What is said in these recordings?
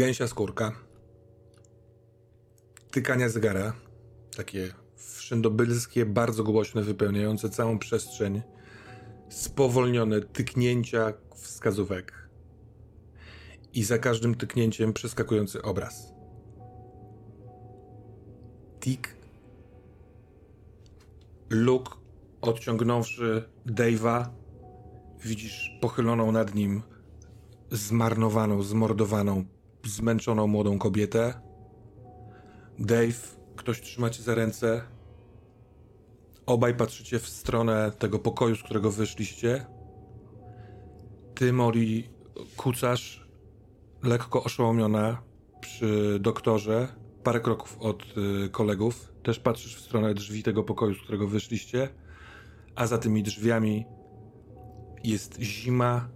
Gęsia skórka. Tykania zegara. Takie wszędobylskie, bardzo głośne, wypełniające całą przestrzeń. Spowolnione tyknięcia wskazówek. I za każdym tyknięciem przeskakujący obraz. Tik. Luke, odciągnąwszy Dave'a, widzisz pochyloną nad nim zmarnowaną, zmordowaną, zmęczoną młodą kobietę. Dave, ktoś trzyma cię za ręce. Obaj patrzycie w stronę tego pokoju, z którego wyszliście. Ty, Mori, kucasz, lekko oszołomiona przy doktorze, parę kroków od y, kolegów. Też patrzysz w stronę drzwi tego pokoju, z którego wyszliście. A za tymi drzwiami jest zima,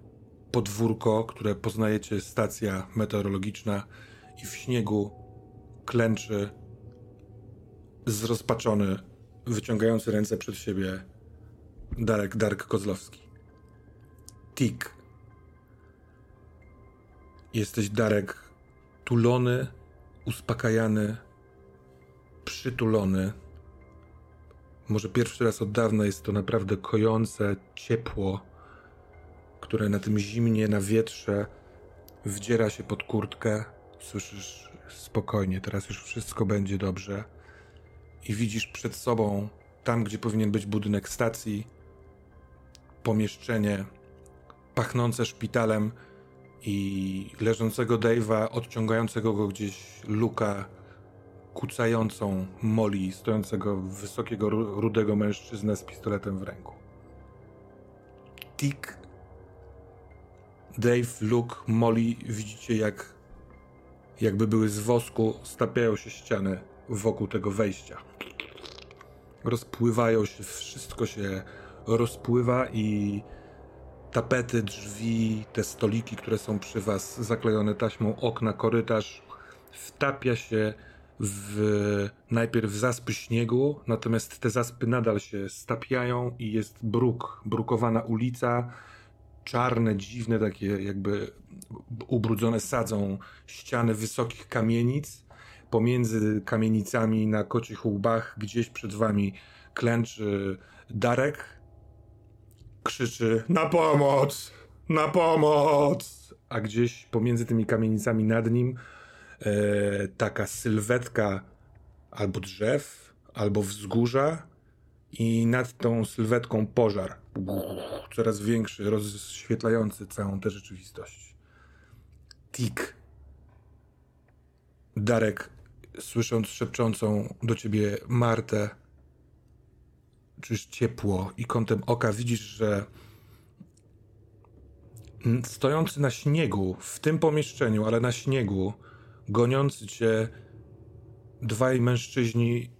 podwórko, które poznajecie, stacja meteorologiczna i w śniegu klęczy zrozpaczony, wyciągający ręce przed siebie Darek Dark Kozlowski. Tik. Jesteś Darek tulony, uspokajany, przytulony. Może pierwszy raz od dawna jest to naprawdę kojące ciepło które na tym zimnie, na wietrze wdziera się pod kurtkę. Słyszysz spokojnie, teraz już wszystko będzie dobrze. I widzisz przed sobą, tam gdzie powinien być budynek stacji, pomieszczenie pachnące szpitalem i leżącego Dave'a, odciągającego go gdzieś luka, kucającą Molly, stojącego wysokiego, rudego mężczyznę z pistoletem w ręku. Tik Dave, Luke, Molly widzicie jak jakby były z wosku, stapiają się ściany wokół tego wejścia. Rozpływają się, wszystko się rozpływa i tapety, drzwi, te stoliki, które są przy was zaklejone taśmą, okna, korytarz, wtapia się w najpierw zaspy śniegu, natomiast te zaspy nadal się stapiają i jest bruk, brukowana ulica, czarne, dziwne, takie jakby ubrudzone sadzą ściany wysokich kamienic. Pomiędzy kamienicami na kocich łbach gdzieś przed wami klęczy Darek. Krzyczy na pomoc! Na pomoc! A gdzieś pomiędzy tymi kamienicami nad nim e, taka sylwetka albo drzew, albo wzgórza i nad tą sylwetką pożar. Coraz większy, rozświetlający całą tę rzeczywistość. Tik. Darek, słysząc szepczącą do ciebie Martę, czujesz ciepło i kątem oka widzisz, że stojący na śniegu, w tym pomieszczeniu, ale na śniegu, goniący cię dwaj mężczyźni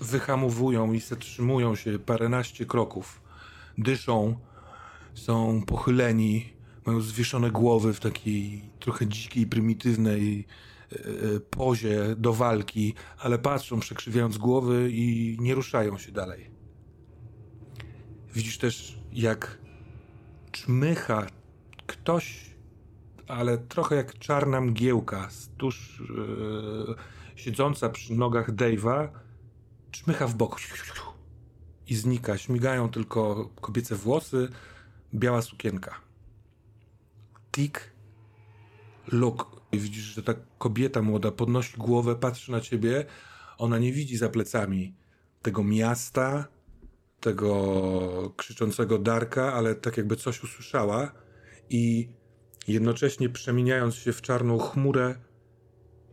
wyhamowują i zatrzymują się paręnaście kroków. Dyszą, są pochyleni, mają zwieszone głowy w takiej trochę dzikiej, prymitywnej e, e, pozie do walki, ale patrzą przekrzywiając głowy i nie ruszają się dalej. Widzisz też, jak czmycha ktoś, ale trochę jak czarna mgiełka, tuż yy, siedząca przy nogach Dave'a, czmycha w bok i znika. Śmigają tylko kobiece włosy, biała sukienka. Tik, luk. I widzisz, że ta kobieta młoda podnosi głowę, patrzy na ciebie. Ona nie widzi za plecami tego miasta, tego krzyczącego Darka, ale tak jakby coś usłyszała i jednocześnie przemieniając się w czarną chmurę,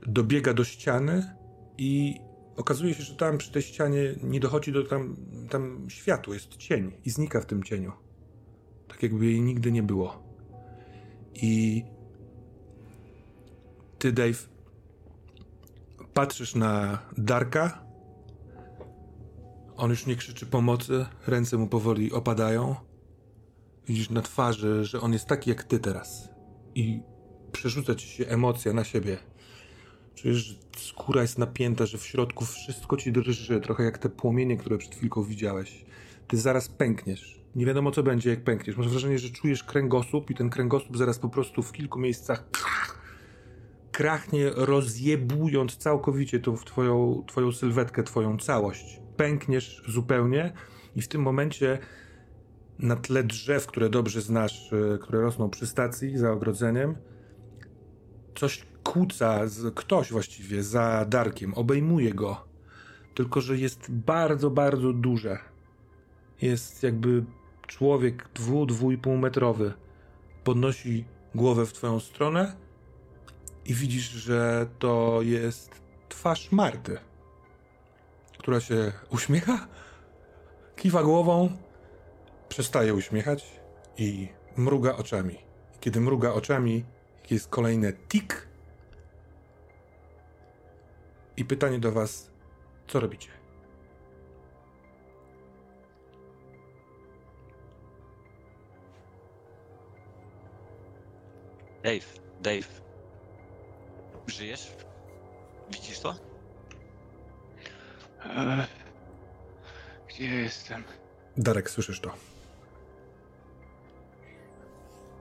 dobiega do ściany i okazuje się, że tam przy tej ścianie nie dochodzi do tam, tam światło, jest cień i znika w tym cieniu. Tak jakby jej nigdy nie było. I ty, Dave, patrzysz na Darka. On już nie krzyczy pomocy, ręce mu powoli opadają. Widzisz na twarzy, że on jest taki jak ty teraz. I przerzuca ci się emocja na siebie. Czujesz, skóra jest napięta, że w środku wszystko ci drży, trochę jak te płomienie, które przed chwilką widziałeś. Ty zaraz pękniesz. Nie wiadomo, co będzie, jak pękniesz. Masz wrażenie, że czujesz kręgosłup i ten kręgosłup zaraz po prostu w kilku miejscach krachnie, rozjebując całkowicie tą twoją, twoją sylwetkę, twoją całość. Pękniesz zupełnie i w tym momencie na tle drzew, które dobrze znasz, e, które rosną przy stacji, za ogrodzeniem, coś kłóca, ktoś właściwie za Darkiem, obejmuje go. Tylko, że jest bardzo, bardzo duże. Jest jakby człowiek dwu, dwu i pół metrowy. Podnosi głowę w twoją stronę i widzisz, że to jest twarz Marty, która się uśmiecha, kiwa głową, przestaje uśmiechać i mruga oczami. Kiedy mruga oczami, jest kolejne tik. I pytanie do Was, co robicie? Dave, Dave. Żyjesz? Widzisz to? E, gdzie jestem? Darek, słyszysz to?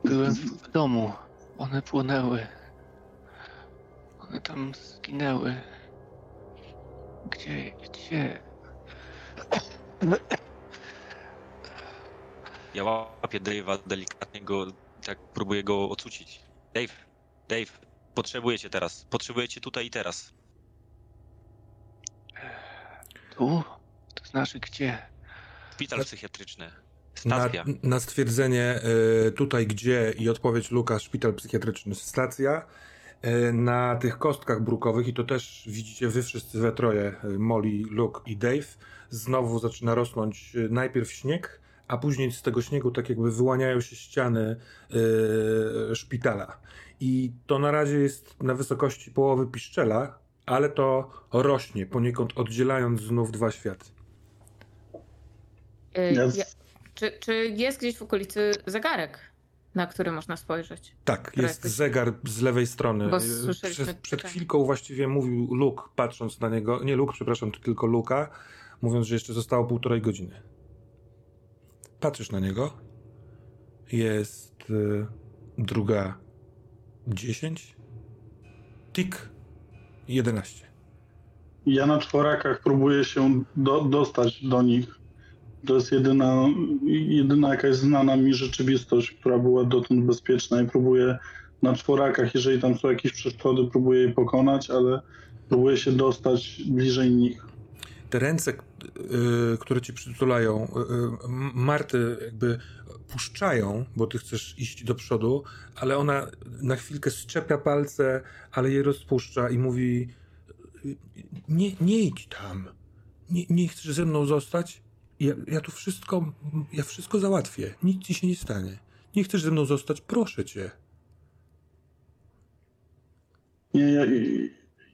Byłem w domu. One płonęły. One tam zginęły. Gdzie, gdzie? Ja łapię Dave'a delikatnie go, tak próbuję go ocucić. Dave, Dave, potrzebuję cię teraz. Potrzebuję cię tutaj i teraz. Tu? To znaczy gdzie? Szpital psychiatryczny. Na, Stacja. na stwierdzenie y, tutaj gdzie i odpowiedź Luka, szpital psychiatryczny, stacja. Y, na tych kostkach brukowych, i to też widzicie wy wszyscy we troje, y, Molly, Luke i Dave, znowu zaczyna rosnąć y, najpierw śnieg, a później z tego śniegu tak jakby wyłaniają się ściany y, szpitala. I to na razie jest na wysokości połowy piszczela, ale to rośnie, poniekąd oddzielając znów dwa światy. Y, z- ja, czy, czy jest gdzieś w okolicy zegarek, na który można spojrzeć? Tak, jest jakoś- zegar z lewej strony. Bo słyszeliśmy Przed, chwilką właściwie mówił Luke, patrząc na niego, nie Luke, przepraszam, to tylko Luka, mówiąc, że jeszcze zostało półtorej godziny. Patrzysz na niego. Jest y, druga dziesięć. Tik. Jedenaście. Ja na czworakach próbuję się do, dostać do nich. To jest jedyna, jedyna jakaś znana mi rzeczywistość, która była dotąd bezpieczna i próbuję na czworakach, jeżeli tam są jakieś przeszkody, próbuję je pokonać, ale próbuję się dostać bliżej nich. te ręce, y, które ci przytulają, y, y, Marty jakby puszczają, bo ty chcesz iść do przodu, ale ona na chwilkę szczepia palce, ale je rozpuszcza i mówi nie, nie idź tam. Nie, nie chcesz ze mną zostać? Ja, ja tu wszystko, ja wszystko załatwię. Nic ci się nie stanie. Nie chcesz ze mną zostać? Proszę cię. Nie, ja,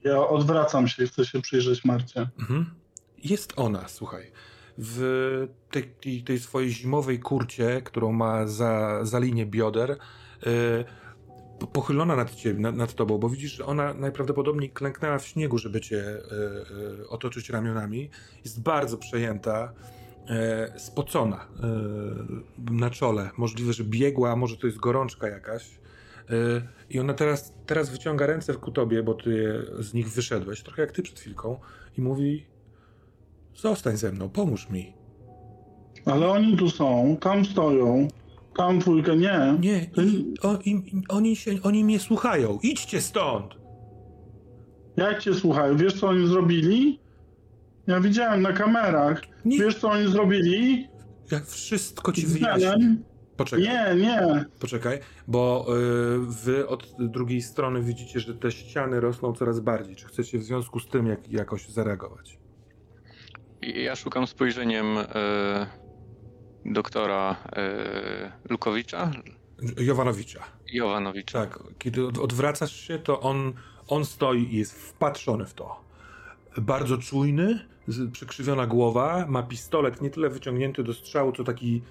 ja odwracam się i chcę się przyjrzeć Marcie. Mhm. Jest ona, słuchaj. W tej, tej, swojej zimowej kurcie, którą ma za, za linię bioder, y, po- pochylona nad, ciebie, nad, nad tobą, bo widzisz, że ona najprawdopodobniej klęknęła w śniegu, żeby cię y, y, otoczyć ramionami. Jest bardzo przejęta, y, spocona y, na czole. Możliwe, że biegła, a może to jest gorączka jakaś. Y, I ona teraz, teraz wyciąga ręce ku tobie, bo ty z nich wyszedłeś, trochę jak ty przed chwilką, i mówi: Zostań ze mną, pomóż mi. Ale oni tu są, tam stoją, tam dwójkę, nie. Nie, i, o, oni, się, oni mnie słuchają. Idźcie stąd! Jak cię słuchają? Wiesz co oni zrobili? Ja widziałem na kamerach. Nie, Wiesz co oni zrobili? ja wszystko ci wyjaśnię. Poczekaj, Nie, nie. poczekaj, bo y, wy od drugiej strony widzicie, że te ściany rosną coraz bardziej. Czy chcecie w związku z tym jak, jakoś zareagować? Ja szukam spojrzeniem e, doktora e, Lukowicza, Jowanowicza. Jowanowicza. Tak, kiedy od, odwracasz się, to on, on stoi i jest wpatrzony w to. Bardzo czujny, z, przykrzywiona głowa, ma pistolet nie tyle wyciągnięty do strzału, co taki.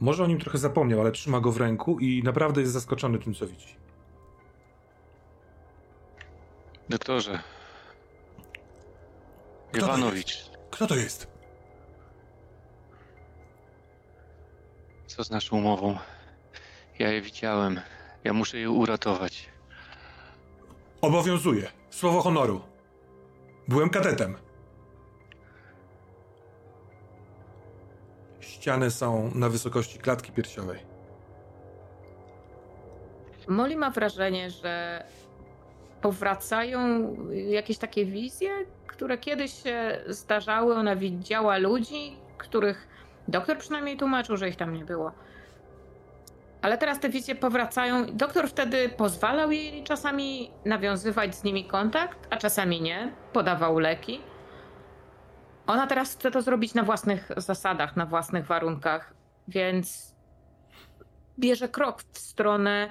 Może o nim trochę zapomniał, ale trzyma go w ręku i naprawdę jest zaskoczony tym, co widzi. Doktorze. to Jowanowicz, Kto to jest? co z naszą umową? Ja je widziałem. Ja muszę je uratować. Obowiązuje. Słowo honoru. Byłem kadetem. Ściany są na wysokości klatki piersiowej. Molly ma wrażenie, że powracają jakieś takie wizje, które kiedyś się zdarzały. Ona widziała ludzi, których doktor przynajmniej tłumaczył, że ich tam nie było. Ale teraz te wizje powracają. Doktor wtedy pozwalał jej czasami nawiązywać z nimi kontakt, a czasami nie. Podawał leki. Ona teraz chce to zrobić na własnych zasadach, na własnych warunkach, więc bierze krok w stronę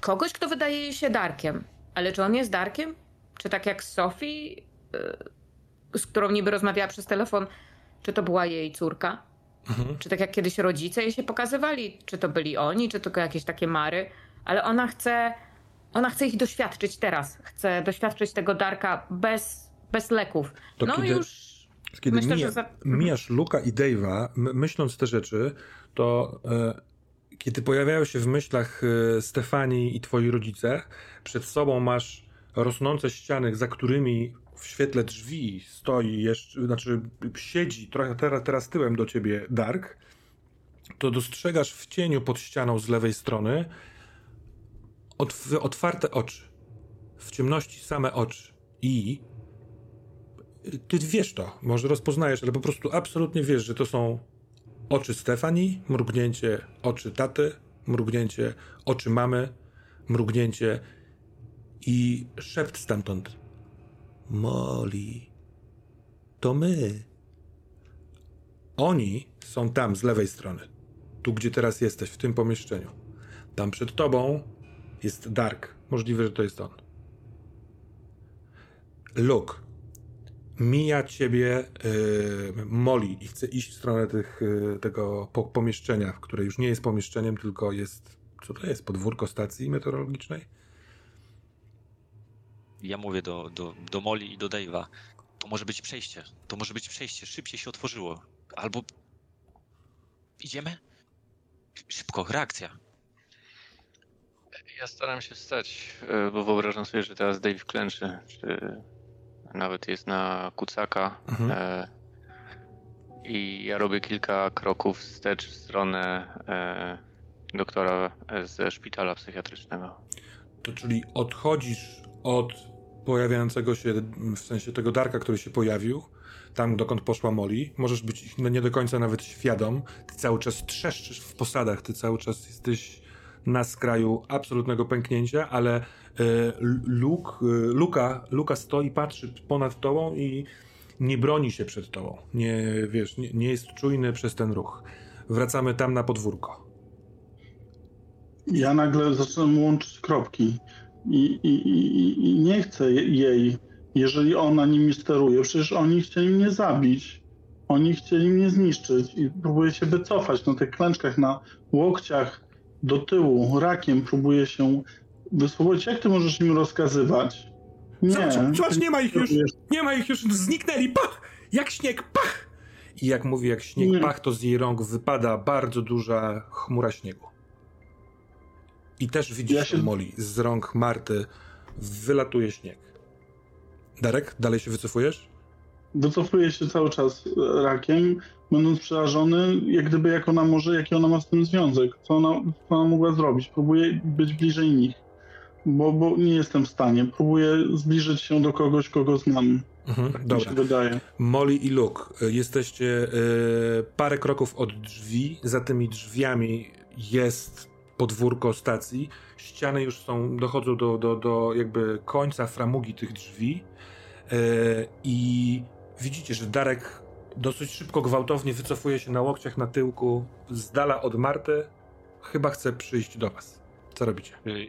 kogoś, kto wydaje jej się Darkiem. Ale czy on jest Darkiem? Czy tak jak Sophie, yy, z którą niby rozmawiała przez telefon, czy to była jej córka? Mhm. Czy tak jak kiedyś rodzice jej się pokazywali? Czy to byli oni, czy tylko jakieś takie mary? Ale ona chce, ona chce ich doświadczyć teraz. Chce doświadczyć tego Darka bez, bez leków. To no kiedy- już Kiedy Myślę, mija, że za- mijasz Luka i Dave'a, my- myśląc te rzeczy, to e, kiedy pojawiają się w myślach e, Stefanii i twoi rodzice, przed sobą masz rosnące ściany, za którymi w świetle drzwi stoi jeszcze, znaczy siedzi trochę teraz, teraz tyłem do ciebie Dark, to dostrzegasz w cieniu pod ścianą z lewej strony otw- otwarte oczy. W ciemności same oczy. I ty wiesz to, może rozpoznajesz, ale po prostu absolutnie wiesz, że to są oczy Stefanii, mrugnięcie oczy taty, mrugnięcie oczy mamy, mrugnięcie i szept stamtąd. Molly, to my. Oni są tam z lewej strony, tu gdzie teraz jesteś, w tym pomieszczeniu. Tam przed tobą jest Dark. Możliwe, że to jest on. Luke, mija ciebie yy, Molly i chce iść w stronę tych, yy, tego po, pomieszczenia, które już nie jest pomieszczeniem, tylko jest. Co to jest? Podwórko stacji meteorologicznej? Ja mówię do, do, do Molly i do Dave'a. To może być przejście. To może być przejście. Szybciej się otworzyło. Albo... Idziemy? Szybko, reakcja. Ja staram się wstać, e, bo wyobrażam sobie, że teraz Dave klęczy, czy nawet jest na kucaka. Mhm. E, I ja robię kilka kroków wstecz w stronę e, doktora ze szpitala psychiatrycznego. To czyli odchodzisz od pojawiającego się, w sensie tego Darka, który się pojawił, tam dokąd poszła Molly. Możesz być ich nie do końca nawet świadom. Ty cały czas trzeszczysz w posadach, ty cały czas jesteś na skraju absolutnego pęknięcia, ale e, Luke, Luka, Luka stoi, patrzy ponad tobą i nie broni się przed tobą. Nie, wiesz, nie, nie jest czujny przez ten ruch. Wracamy tam na podwórko. Ja nagle zaczynam łączyć kropki i, i, i, i nie chcę je- jej, jeżeli ona nimi steruje. Przecież oni chcieli mnie zabić. Oni chcieli mnie zniszczyć i próbuję się wycofać na tych klęczkach, na łokciach do tyłu, rakiem próbuję się wyswobodzić. Jak ty możesz im rozkazywać? Nie. Zobacz, nie ma ich już. Nie ma ich już, zniknęli, pach! Jak śnieg, pach! I jak mówi, jak śnieg Nie. pach, to z jej rąk wypada bardzo duża chmura śniegu. I też widzisz Ja się... Molly, z rąk Marty wylatuje śnieg. Darek, dalej się wycofujesz? Wycofuję się cały czas e, rakiem, będąc przerażony, jak gdyby jak ona może, jaki ona ma z tym związek, co ona, co ona mogła zrobić. Próbuję być bliżej nich, bo, bo nie jestem w stanie. Próbuję zbliżyć się do kogoś, kogo znam. Mhm, Tak mi dobra. się wydaje. Molly i Luke, y, jesteście y, parę kroków od drzwi. Za tymi drzwiami jest podwórko stacji. Ściany już są, dochodzą do, do, do jakby końca framugi tych drzwi. Y, I widzicie, że Darek dosyć szybko, gwałtownie wycofuje się na łokciach na tyłku, z dala od Marty. Chyba chce przyjść do was. Co robicie? Y,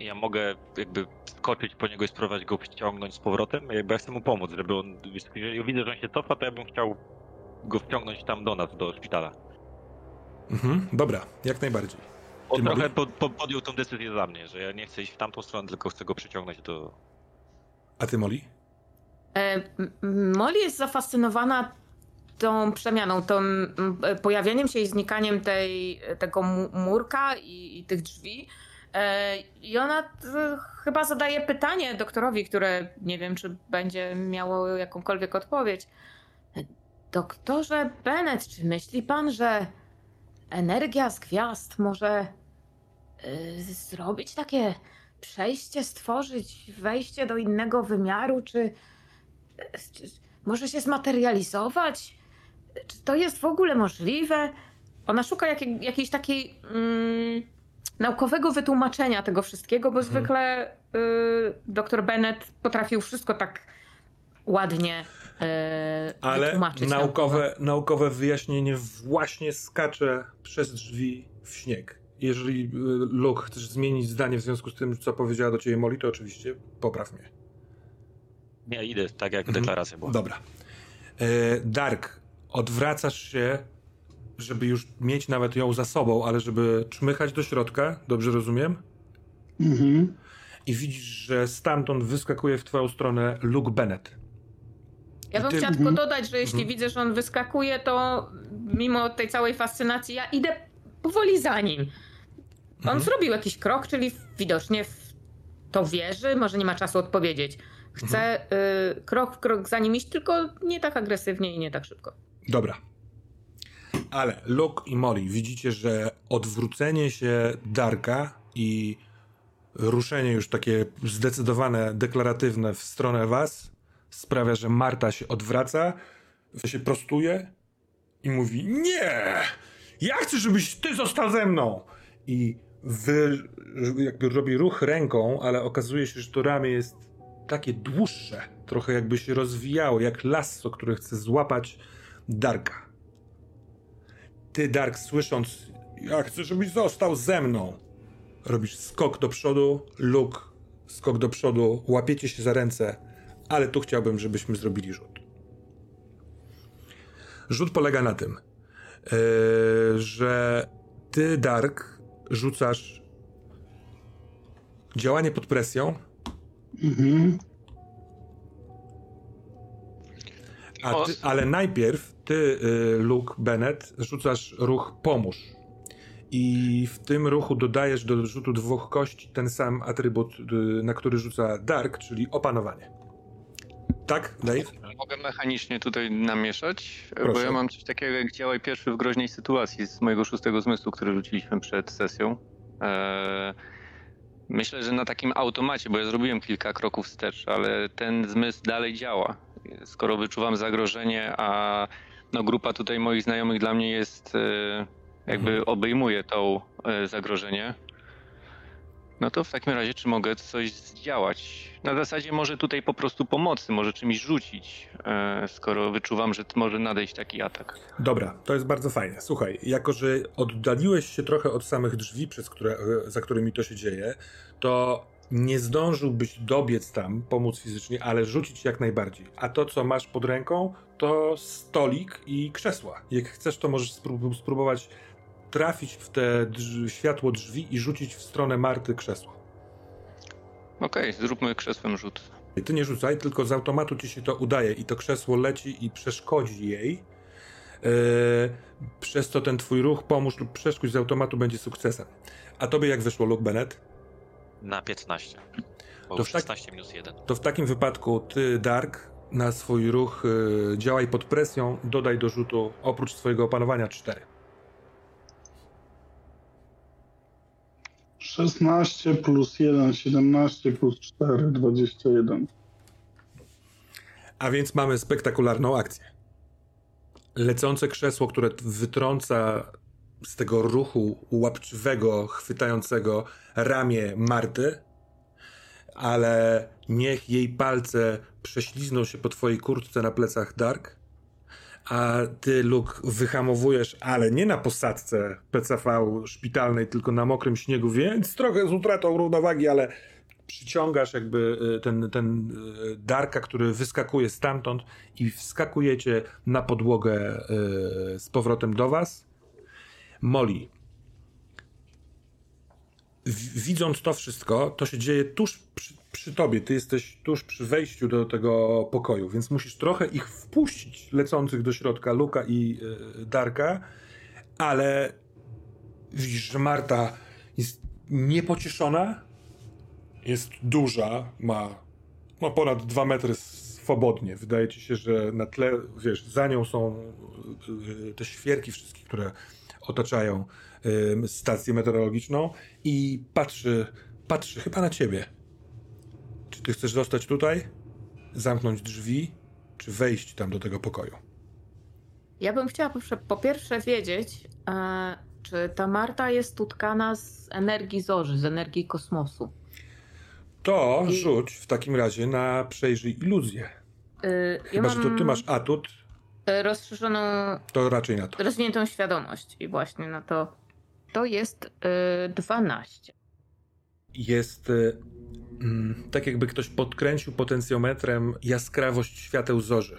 Ja mogę jakby skoczyć po niego i spróbować go wciągnąć z powrotem, jakby ja chcę mu pomóc, żeby on, jeżeli widzę, że on się cofa, to ja bym chciał go wciągnąć tam do nas, do szpitala. Mhm, dobra, jak najbardziej. On trochę mogę? po, po, podjął tą decyzję za mnie, że ja nie chcę iść w tamtą stronę, tylko chcę go przyciągnąć do... A ty, Molly? E, Molly jest zafascynowana tą przemianą, tą m, e, pojawieniem się i znikaniem tej, tego mu- murka i, i tych drzwi. E, I ona t, chyba zadaje pytanie doktorowi, które nie wiem, czy będzie miało jakąkolwiek odpowiedź. Doktorze Bennett, czy myśli pan, że energia z gwiazd może y, zrobić takie przejście, stworzyć wejście do innego wymiaru, czy, czy może się zmaterializować? Czy to jest w ogóle możliwe? Ona szuka jakiej, jakiejś takiej mm, naukowego wytłumaczenia tego wszystkiego, bo Mhm. zwykle y, dr Bennett potrafił wszystko tak ładnie y, Ale wytłumaczyć. naukowe, naukowe wyjaśnienie właśnie skacze przez drzwi w śnieg. Jeżeli y, Luke chcesz zmienić zdanie w związku z tym, co powiedziała do ciebie Molly, to oczywiście popraw mnie. Nie, idę tak jak Mhm. deklaracja była. Dobra. E, Dark, odwracasz się, żeby już mieć nawet ją za sobą, ale żeby czmychać do środka, dobrze rozumiem? Mhm. I widzisz, że stamtąd wyskakuje w twoją stronę Luke Bennett. Ja bym Ty- chciała tylko Mhm. dodać, że jeśli Mhm. widzę, że on wyskakuje, to mimo tej całej fascynacji, ja idę powoli za nim. On Mhm. zrobił jakiś krok, czyli widocznie w to wierzy, może nie ma czasu odpowiedzieć. Chcę y, krok w krok za nim iść, tylko nie tak agresywnie i nie tak szybko. Dobra. Ale Luke i Molly, widzicie, że odwrócenie się Darka i ruszenie już takie zdecydowane, deklaratywne w stronę was sprawia, że Marta się odwraca, się prostuje i mówi nie! Ja chcę, żebyś ty został ze mną! I wy, jakby robi ruch ręką, ale okazuje się, że to ramię jest takie dłuższe, trochę jakby się rozwijało, jak lasso, które chce złapać Darka. Ty, Dark, słysząc, ja chcę, żebyś został ze mną, robisz skok do przodu, Luke, skok do przodu, łapiecie się za ręce, ale tu chciałbym, żebyśmy zrobili rzut. Rzut polega na tym, yy, że ty, Dark, rzucasz działanie pod presją, Mhm. A ty, ale najpierw ty, y, Luke Bennett, rzucasz ruch pomóż. I w tym ruchu dodajesz do rzutu dwóch kości ten sam atrybut, y, na który rzuca Dark, czyli opanowanie. Tak, Dave? Mogę mechanicznie tutaj namieszać, bo Proszę. ja mam coś takiego jak działaj pierwszy w groźnej sytuacji z mojego szóstego zmysłu, który rzuciliśmy przed sesją. Eee, myślę, że na takim automacie, bo ja zrobiłem kilka kroków wstecz, ale ten zmysł dalej działa. Skoro wyczuwam zagrożenie, a no, grupa tutaj moich znajomych dla mnie jest e, jakby Mhm. obejmuje to e, zagrożenie. No to w takim razie, czy mogę coś zdziałać? Na zasadzie może tutaj po prostu pomocy, może czymś rzucić, e, skoro wyczuwam, że może nadejść taki atak. Dobra, to jest bardzo fajne. Słuchaj, jako że oddaliłeś się trochę od samych drzwi, przez które, e, za którymi to się dzieje, to nie zdążyłbyś dobiec tam, pomóc fizycznie, ale rzucić jak najbardziej. A to, co masz pod ręką, to stolik i krzesła. Jak chcesz, to możesz sprób- spróbować trafić w te drz- światło drzwi i rzucić w stronę Marty krzesło. Okej, zróbmy krzesłem rzut. Ty nie rzucaj, tylko z automatu ci się to udaje i to krzesło leci i przeszkodzi jej. Yy, przez to ten twój ruch, pomóż lub przeszkódź z automatu będzie sukcesem. A tobie jak wyszło, Luke Bennett? Na 15. Bo To w tak- 16 minus 1. To w takim wypadku ty, Dark, na swój ruch yy, działaj pod presją, dodaj do rzutu oprócz swojego opanowania 4. 16 plus 1, 17 plus 4, 21. A więc mamy spektakularną akcję. Lecące krzesło, które wytrąca z tego ruchu łapczywego, chwytającego ramię Marty, ale niech jej palce prześlizną się po twojej kurtce na plecach Dark, a ty, Luke, wyhamowujesz, ale nie na posadce PCV szpitalnej, tylko na mokrym śniegu, więc trochę z utratą równowagi, ale przyciągasz jakby y, ten, ten y, Darka, który wyskakuje stamtąd i wskakujecie na podłogę y, z powrotem do was. Molly, widząc to wszystko, to się dzieje tuż przy, przy tobie. Ty jesteś tuż przy wejściu do tego pokoju, więc musisz trochę ich wpuścić, lecących do środka, Luka i y, Darka, ale widzisz, że Marta jest niepocieszona, jest duża, ma, ma ponad dwa metry swobodnie. Wydaje ci się, że na tle, wiesz, za nią są y, te świerki wszystkie, które otaczają y, stację meteorologiczną i patrzy, patrzy chyba na ciebie. Czy ty chcesz zostać tutaj, zamknąć drzwi, czy wejść tam do tego pokoju? Ja bym chciała po, pierwsze wiedzieć, e, czy ta Marta jest utkana z energii zorzy, z energii kosmosu. To I- rzuć w takim razie na przejrzyj iluzję. Ja Chyba, że to ty masz atut, e, rozszerzoną, to raczej na to. rozwiniętą świadomość i właśnie na to. To jest e, 12. Jest y, tak jakby ktoś podkręcił potencjometrem jaskrawość świateł zorzy.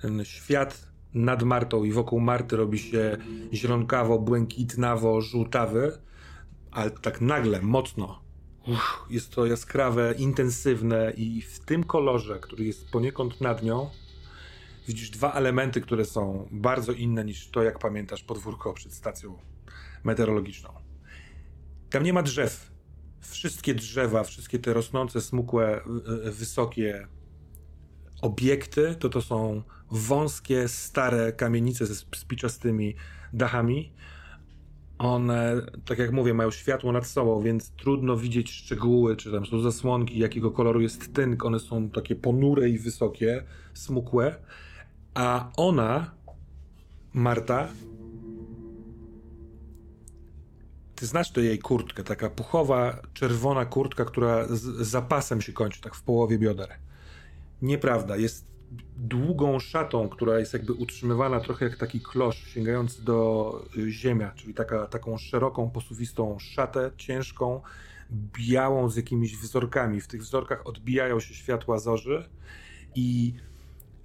Ten świat nad Martą i wokół Marty robi się zielonkawo, błękitnawo, żółtawy, ale tak nagle, mocno. Uff, jest to jaskrawe, intensywne i w tym kolorze, który jest poniekąd nad nią, widzisz dwa elementy, które są bardzo inne niż to, jak pamiętasz podwórko przed stacją meteorologiczną. Tam nie ma drzew. Wszystkie drzewa, wszystkie te rosnące, smukłe, y, y, wysokie obiekty, to to są wąskie, stare kamienice ze spiczastymi dachami. One, tak jak mówię, mają światło nad sobą, więc trudno widzieć szczegóły, czy tam są zasłonki, jakiego koloru jest tynk. One są takie ponure i wysokie, smukłe. A ona, Marta, ty znasz tę jej kurtkę, taka puchowa, czerwona kurtka, która z z zapasem się kończy, tak w połowie bioder. Nieprawda, jest długą szatą, która jest jakby utrzymywana trochę jak taki klosz sięgający do y, ziemia, czyli taka, taką szeroką, posuwistą szatę, ciężką, białą z jakimiś wzorkami. W tych wzorkach odbijają się światła zorzy i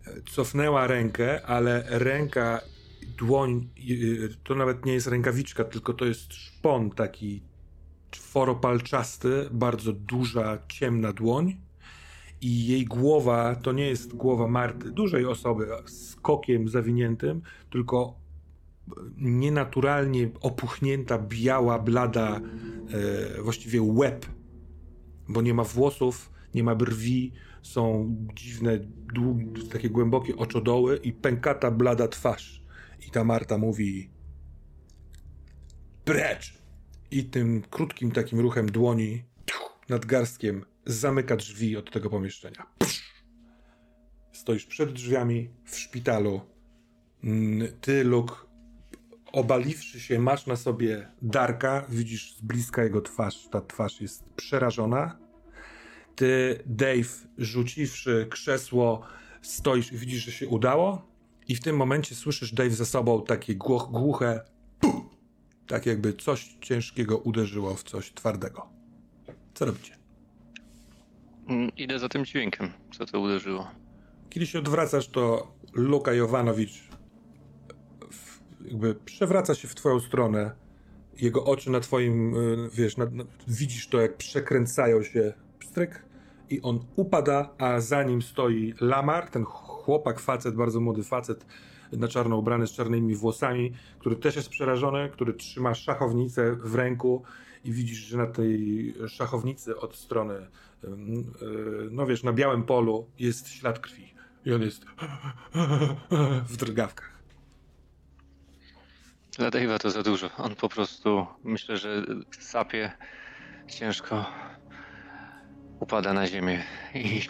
e, cofnęła rękę, ale ręka, dłoń, y, to nawet nie jest rękawiczka, tylko to jest szpon taki czworopalczasty, bardzo duża, ciemna dłoń i jej głowa to nie jest głowa Marty, dużej osoby z kokiem zawiniętym, tylko nienaturalnie opuchnięta, biała, blada, e, właściwie łeb, bo nie ma włosów, nie ma brwi, są dziwne, takie głębokie oczodoły i pękata, blada twarz. I ta Marta mówi precz! I tym krótkim takim ruchem dłoni nad garstkiem zamyka drzwi od tego pomieszczenia. Psz! Stoisz przed drzwiami w szpitalu. Mm, Ty, Luke, obaliwszy się, masz na sobie Darka, widzisz z bliska jego twarz. Ta twarz jest przerażona. Ty, Dave, rzuciwszy krzesło, stoisz i widzisz, że się udało. I w tym momencie słyszysz, Dave, za sobą takie głuch, głuche pu! tak jakby coś ciężkiego uderzyło w coś twardego. Co robicie? Mm, Idę za tym dźwiękiem, co to uderzyło. Kiedy się odwracasz, to Luka Jovanowicz jakby przewraca się w twoją stronę. Jego oczy na twoim, y, wiesz, na, na, widzisz to, jak przekręcają się pstryk i on upada, a za nim stoi Lamar, ten chłopak, facet, bardzo młody facet, na czarno ubrany z czarnymi włosami, który też jest przerażony, który trzyma szachownicę w ręku i widzisz, że na tej szachownicy od strony, y, no wiesz, na białym polu jest ślad krwi. I on jest w drgawkach. Dla Dave'a to za dużo. On po prostu, myślę, że sapie ciężko, upada na ziemię i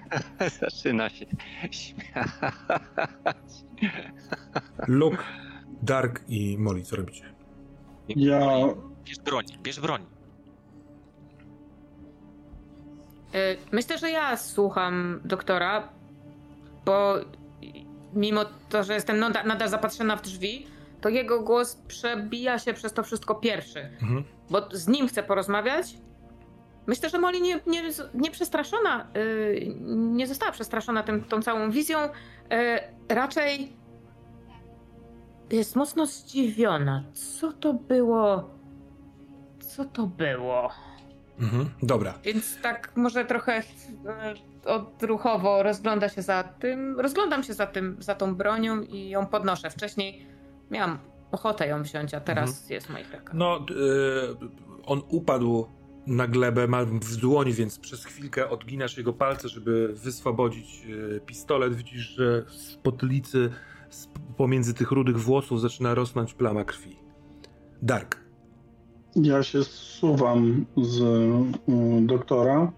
zaczyna się śmiać. Luke, Dark i Molly, co robicie? Ja Bierz broń, bierz broń. E, Myślę, że ja słucham doktora, bo mimo to, że jestem nada- nadal zapatrzona w drzwi, to jego głos przebija się przez to wszystko pierwszy. Mhm. Bo z nim chcę porozmawiać. Myślę, że Molly nie, nie, nie przestraszona, y, nie została przestraszona tym, tą całą wizją. y, raczej jest mocno zdziwiona. Co to było? Co to było? Mhm. Dobra. Więc tak może trochę e, odruchowo rozgląda się za tym, rozglądam się za tym, za tą bronią i ją podnoszę. Wcześniej miałam ochotę ją wziąć, a teraz mhm. jest w moich rękach. No, yy, on upadł na glebę, ma w dłoni, więc przez chwilkę odginasz jego palce, żeby wyswobodzić yy, pistolet. Widzisz, że z potylicy, pomiędzy tych rudych włosów zaczyna rosnąć plama krwi. Dark. Ja się zsuwam z y, doktora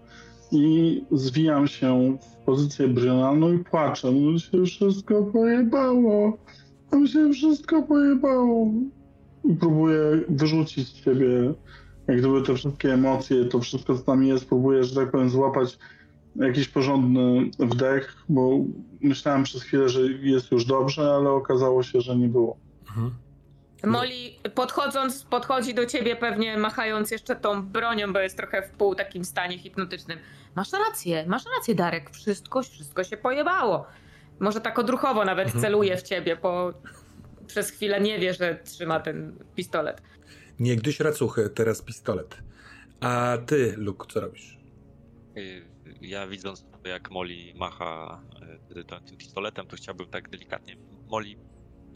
i zwijam się w pozycję brionalną i płaczę. Mu się wszystko pojebało. Tam się wszystko pojebało. I próbuję wyrzucić z siebie jak gdyby te wszystkie emocje, to wszystko co tam jest, próbuję, że tak powiem, złapać jakiś porządny wdech, bo myślałem przez chwilę, że jest już dobrze, ale okazało się, że nie było. Mhm. Molly podchodząc, podchodzi do ciebie pewnie machając jeszcze tą bronią, bo jest trochę w pół takim stanie hipnotycznym. Masz rację, masz rację Darek, wszystko, wszystko się pojebało. Może tak odruchowo nawet mhm. celuje w ciebie, bo przez chwilę nie wie, że trzyma ten pistolet. Niegdyś racuchy, teraz pistolet. A ty, Luke, co robisz? Y, ja widząc jak Molly macha y, tym pistoletem, to chciałbym tak delikatnie. Molly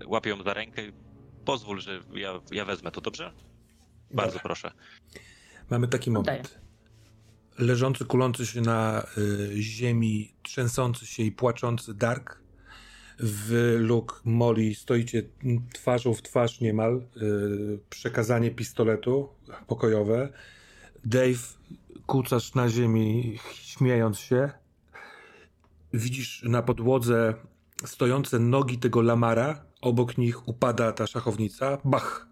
łapie ją za rękę. Pozwól, że ja, ja wezmę to, dobrze? Bardzo Dobra. proszę. Mamy taki moment. Leżący, kulący się na y, ziemi, trzęsący się i płaczący Dark w Luke, Molly stoicie twarzą w twarz niemal, yy, przekazanie pistoletu pokojowe. Dave, kucasz na ziemi, śmiejąc się. Widzisz na podłodze stojące nogi tego lamara, obok nich upada ta szachownica, bach!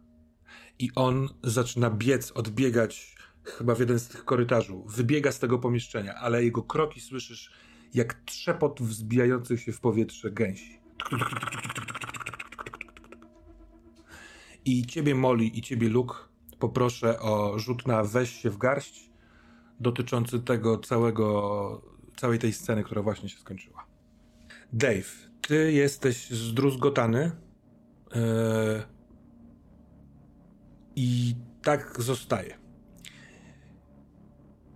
I on zaczyna biec, odbiegać chyba w jeden z tych korytarzy. Wybiega z tego pomieszczenia, ale jego kroki słyszysz jak trzepot wzbijających się w powietrze gęsi. I ciebie Molly i ciebie Luke poproszę o rzut na weź się w garść dotyczący tego całego, całej tej sceny, która właśnie się skończyła. Dave, ty jesteś zdruzgotany yy, i tak zostaje.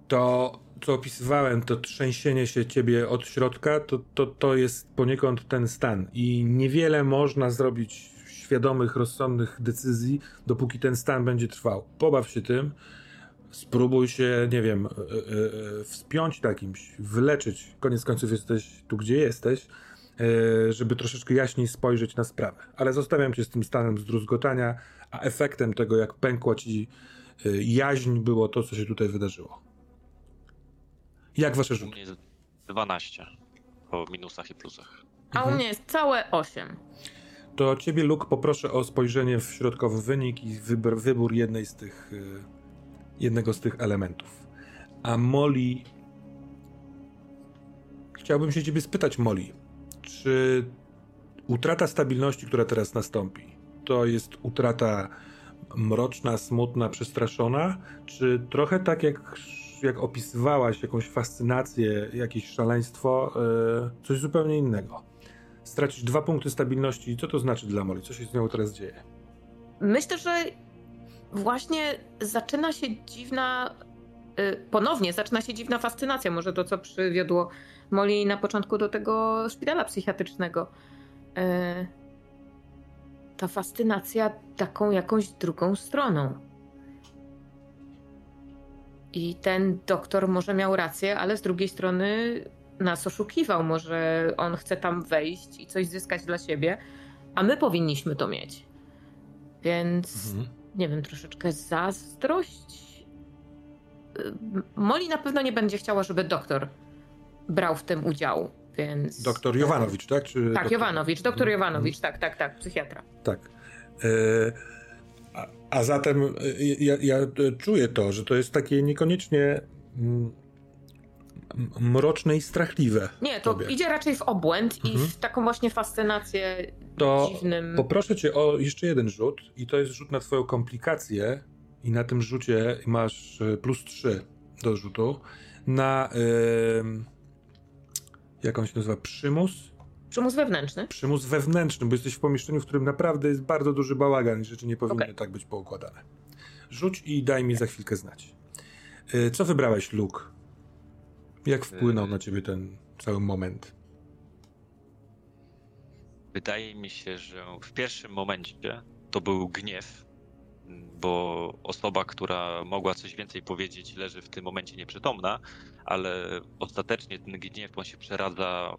To co opisywałem, to trzęsienie się ciebie od środka, to, to, to jest poniekąd ten stan. I niewiele można zrobić świadomych, rozsądnych decyzji, dopóki ten stan będzie trwał. Pobaw się tym, spróbuj się, nie wiem, yy, wspiąć takimś, wyleczyć. Koniec końców jesteś tu, gdzie jesteś, żeby troszeczkę jaśniej spojrzeć na sprawę. Ale zostawiam cię z tym stanem zdruzgotania, a efektem tego, jak pękła ci jaźń, było to, co się tutaj wydarzyło. Jak wasze rzuty? U mnie jest 12 po minusach i plusach. A u mnie jest całe 8. To ciebie, Luke, poproszę o spojrzenie w środkowy wynik i wybór, wybór jednej z tych, y, jednego z tych elementów. A Molly... Chciałbym się ciebie spytać, Molly, czy utrata stabilności, która teraz nastąpi, to jest utrata mroczna, smutna, przestraszona, czy trochę tak jak jak opisywałaś jakąś fascynację, jakieś szaleństwo, yy, coś zupełnie innego. Stracić dwa punkty stabilności, co to znaczy dla Molly? Co się z nią teraz dzieje? Myślę, że właśnie zaczyna się dziwna, yy, ponownie zaczyna się dziwna fascynacja, może to, co przywiodło Molly na początku do tego szpitala psychiatrycznego. Yy, ta fascynacja taką jakąś drugą stroną i ten doktor może miał rację, ale z drugiej strony nas oszukiwał. Może on chce tam wejść i coś zyskać dla siebie, a my powinniśmy to mieć. Więc mhm. nie wiem, troszeczkę zazdrość. Molly na pewno nie będzie chciała, żeby doktor brał w tym udział, więc. Doktor Jowanowicz, tak? Czy tak, doktor... Jowanowicz, doktor mhm. Jovanowicz, tak, tak, tak, psychiatra. Tak. E a zatem y, ja, ja, czuję to, że to jest takie niekoniecznie mm, mroczne i strachliwe. Nie, to tobie. idzie raczej w obłęd mhm. i w taką właśnie fascynację to dziwnym. Poproszę cię o jeszcze jeden rzut i to jest rzut na twoją komplikację i na tym rzucie masz y, plus 3 do rzutu na yy, jak on się nazywa? Przymus Przymus wewnętrzny? Przymus wewnętrzny, bo jesteś w pomieszczeniu, w którym naprawdę jest bardzo duży bałagan i rzeczy nie powinny okay. tak być poukładane. Rzuć i daj mi za chwilkę znać. Y, co wybrałeś, Luke? Jak wpłynął na ciebie ten cały moment? Wydaje mi się, że w pierwszym momencie to był gniew, bo osoba, która mogła coś więcej powiedzieć, leży w tym momencie nieprzytomna, ale ostatecznie ten gniew on się przeradza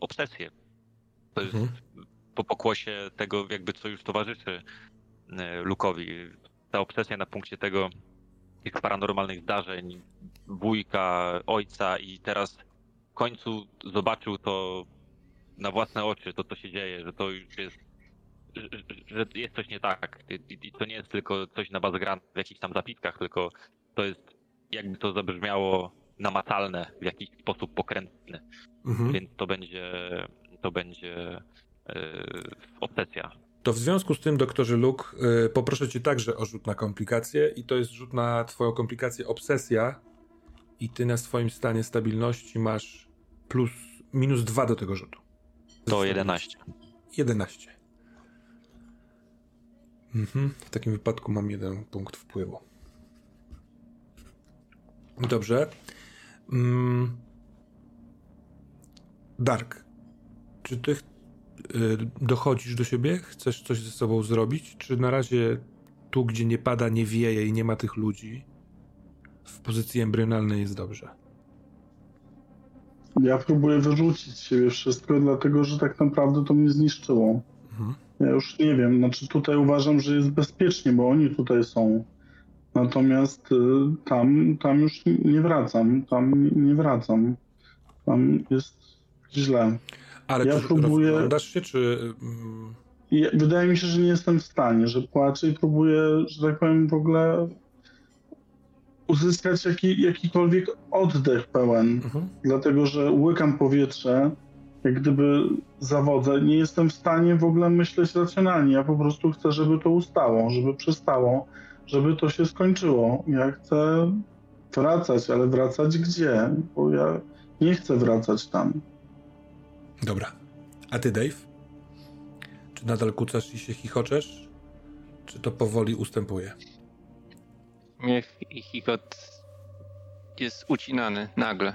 obsesję. To jest mhm. po pokłosie tego, jakby co już towarzyszy e, Lukowi. Ta obsesja na punkcie tego, tych paranormalnych zdarzeń, wujka, ojca i teraz w końcu zobaczył to na własne oczy, to co się dzieje, że to już jest że jest coś nie tak. I to nie jest tylko coś na bazę grant w jakichś tam zapiskach, tylko to jest, jakby to zabrzmiało, namacalne w jakiś sposób pokrętny. Mhm. Więc to będzie, to będzie yy, obsesja. To w związku z tym, doktorze Luke, yy, poproszę cię także o rzut na komplikację i to jest rzut na twoją komplikację obsesja i ty na swoim stanie stabilności masz plus, minus dwa do tego rzutu. To 11. 11. Mhm. W takim wypadku mam jeden punkt wpływu. Dobrze. Mm. Dark, czy ty y, dochodzisz do siebie? Chcesz coś ze sobą zrobić? Czy na razie tu, gdzie nie pada, nie wieje i nie ma tych ludzi, w pozycji embrionalnej jest dobrze? Ja próbuję wyrzucić z siebie wszystko, dlatego że tak naprawdę to mnie zniszczyło. Mhm. Ja już nie wiem, znaczy tutaj uważam, że jest bezpiecznie, bo oni tutaj są. Natomiast y, tam, tam już nie wracam, tam nie wracam. Tam jest źle. Ale ja próbuję. Dasz się, czy. Mm, ja, wydaje mi się, że nie jestem w stanie, że płaczę i próbuję, że tak powiem, w ogóle uzyskać jaki, jakikolwiek oddech pełen. Mhm. Dlatego, że łykam powietrze jak gdyby zawodzę, nie jestem w stanie w ogóle myśleć racjonalnie. Ja po prostu chcę, żeby to ustało, żeby przestało, żeby to się skończyło. Ja chcę wracać, ale wracać gdzie? Bo ja nie chcę wracać tam. Dobra. A ty, Dave? Czy nadal kucasz i się chichoczesz? Czy to powoli ustępuje? Mnie chichot jest ucinany nagle.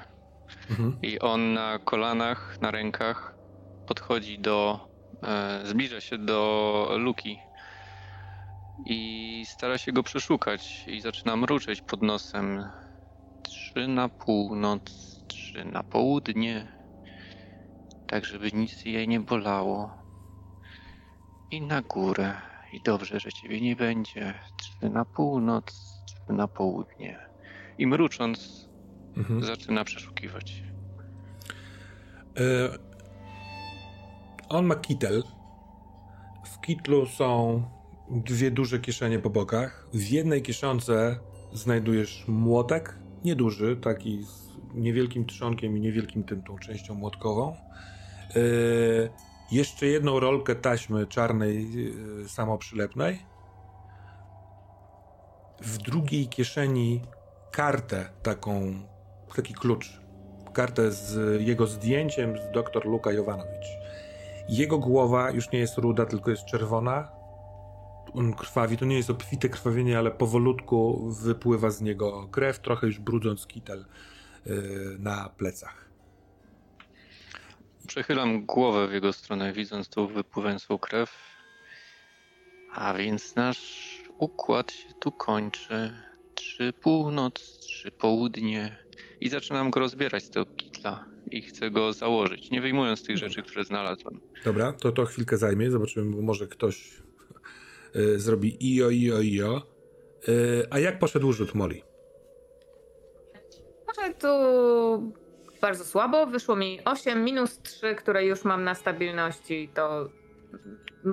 Mhm. I on na kolanach, na rękach podchodzi do. E, zbliża się do Luki i stara się go przeszukać. I zaczyna mruczeć pod nosem. Trzy na północ, trzy na południe, tak żeby nic jej nie bolało. I na górę. I dobrze, że ciebie nie będzie. Trzy na północ, trzy na południe. I mrucząc Mhm. Zaczyna przeszukiwać. E, on ma kitel. W kitlu są dwie duże kieszenie po bokach. W jednej kieszonce znajdujesz młotek, nieduży, taki z niewielkim trzonkiem i niewielkim tym, tą częścią młotkową. E, jeszcze jedną rolkę taśmy czarnej, e, samoprzylepnej. W drugiej kieszeni kartę taką taki klucz, kartę z jego zdjęciem z dr Luka Jovanowicz. Jego głowa już nie jest ruda, tylko jest czerwona. On krwawi, to nie jest obfite krwawienie, ale powolutku wypływa z niego krew, trochę już brudząc kitel yy, na plecach. Przechylam głowę w jego stronę, widząc tą wypływającą krew. A więc nasz układ się tu kończy. Trzy północ, trzy południe, i zaczynam go rozbierać z tego kitla i chcę go założyć, nie wyjmując tych rzeczy, które znalazłem. Dobra, to to chwilkę zajmie, zobaczymy, może ktoś y, zrobi io, io, io. Y, a jak poszedł rzut Molly? Poszedł bardzo słabo, wyszło mi 8 minus 3, które już mam na stabilności, to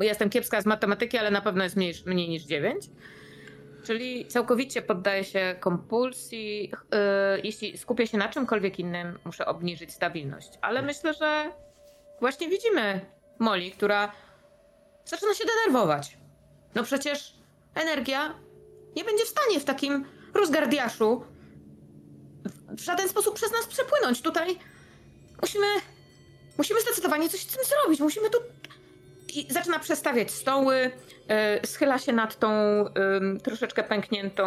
jestem kiepska z matematyki, ale na pewno jest mniej, mniej niż 9. Czyli całkowicie poddaję się kompulsji. Yy, jeśli skupię się na czymkolwiek innym, muszę obniżyć stabilność. Ale myślę, że właśnie widzimy Molly, która zaczyna się denerwować. No przecież energia nie będzie w stanie w takim rozgardiaszu w żaden sposób przez nas przepłynąć. Tutaj musimy, musimy zdecydowanie coś z tym zrobić. Musimy tu i zaczyna przestawiać stoły, e, schyla się nad tą troszeczkę pękniętą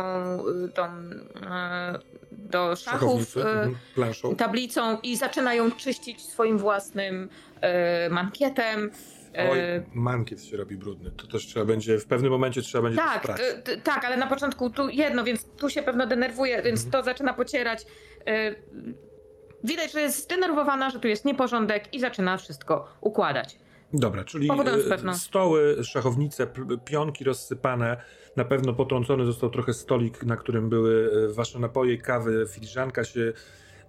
y, tą, e, do szachów mhm, tablicą i zaczyna ją czyścić swoim własnym mankietem. Oj, E, mankiet się robi brudny. To też trzeba będzie, w pewnym momencie trzeba będzie tak, to sprać. t- t- tak, ale na początku tu jedno, więc tu się pewno denerwuje, więc Mhm. to zaczyna pocierać. E, widać, że jest zdenerwowana, że tu jest nieporządek i zaczyna wszystko układać. Dobra, czyli e, stoły, szachownice, pionki rozsypane. Na pewno potrącony został trochę stolik, na którym były e, wasze napoje, kawy, filiżanka się...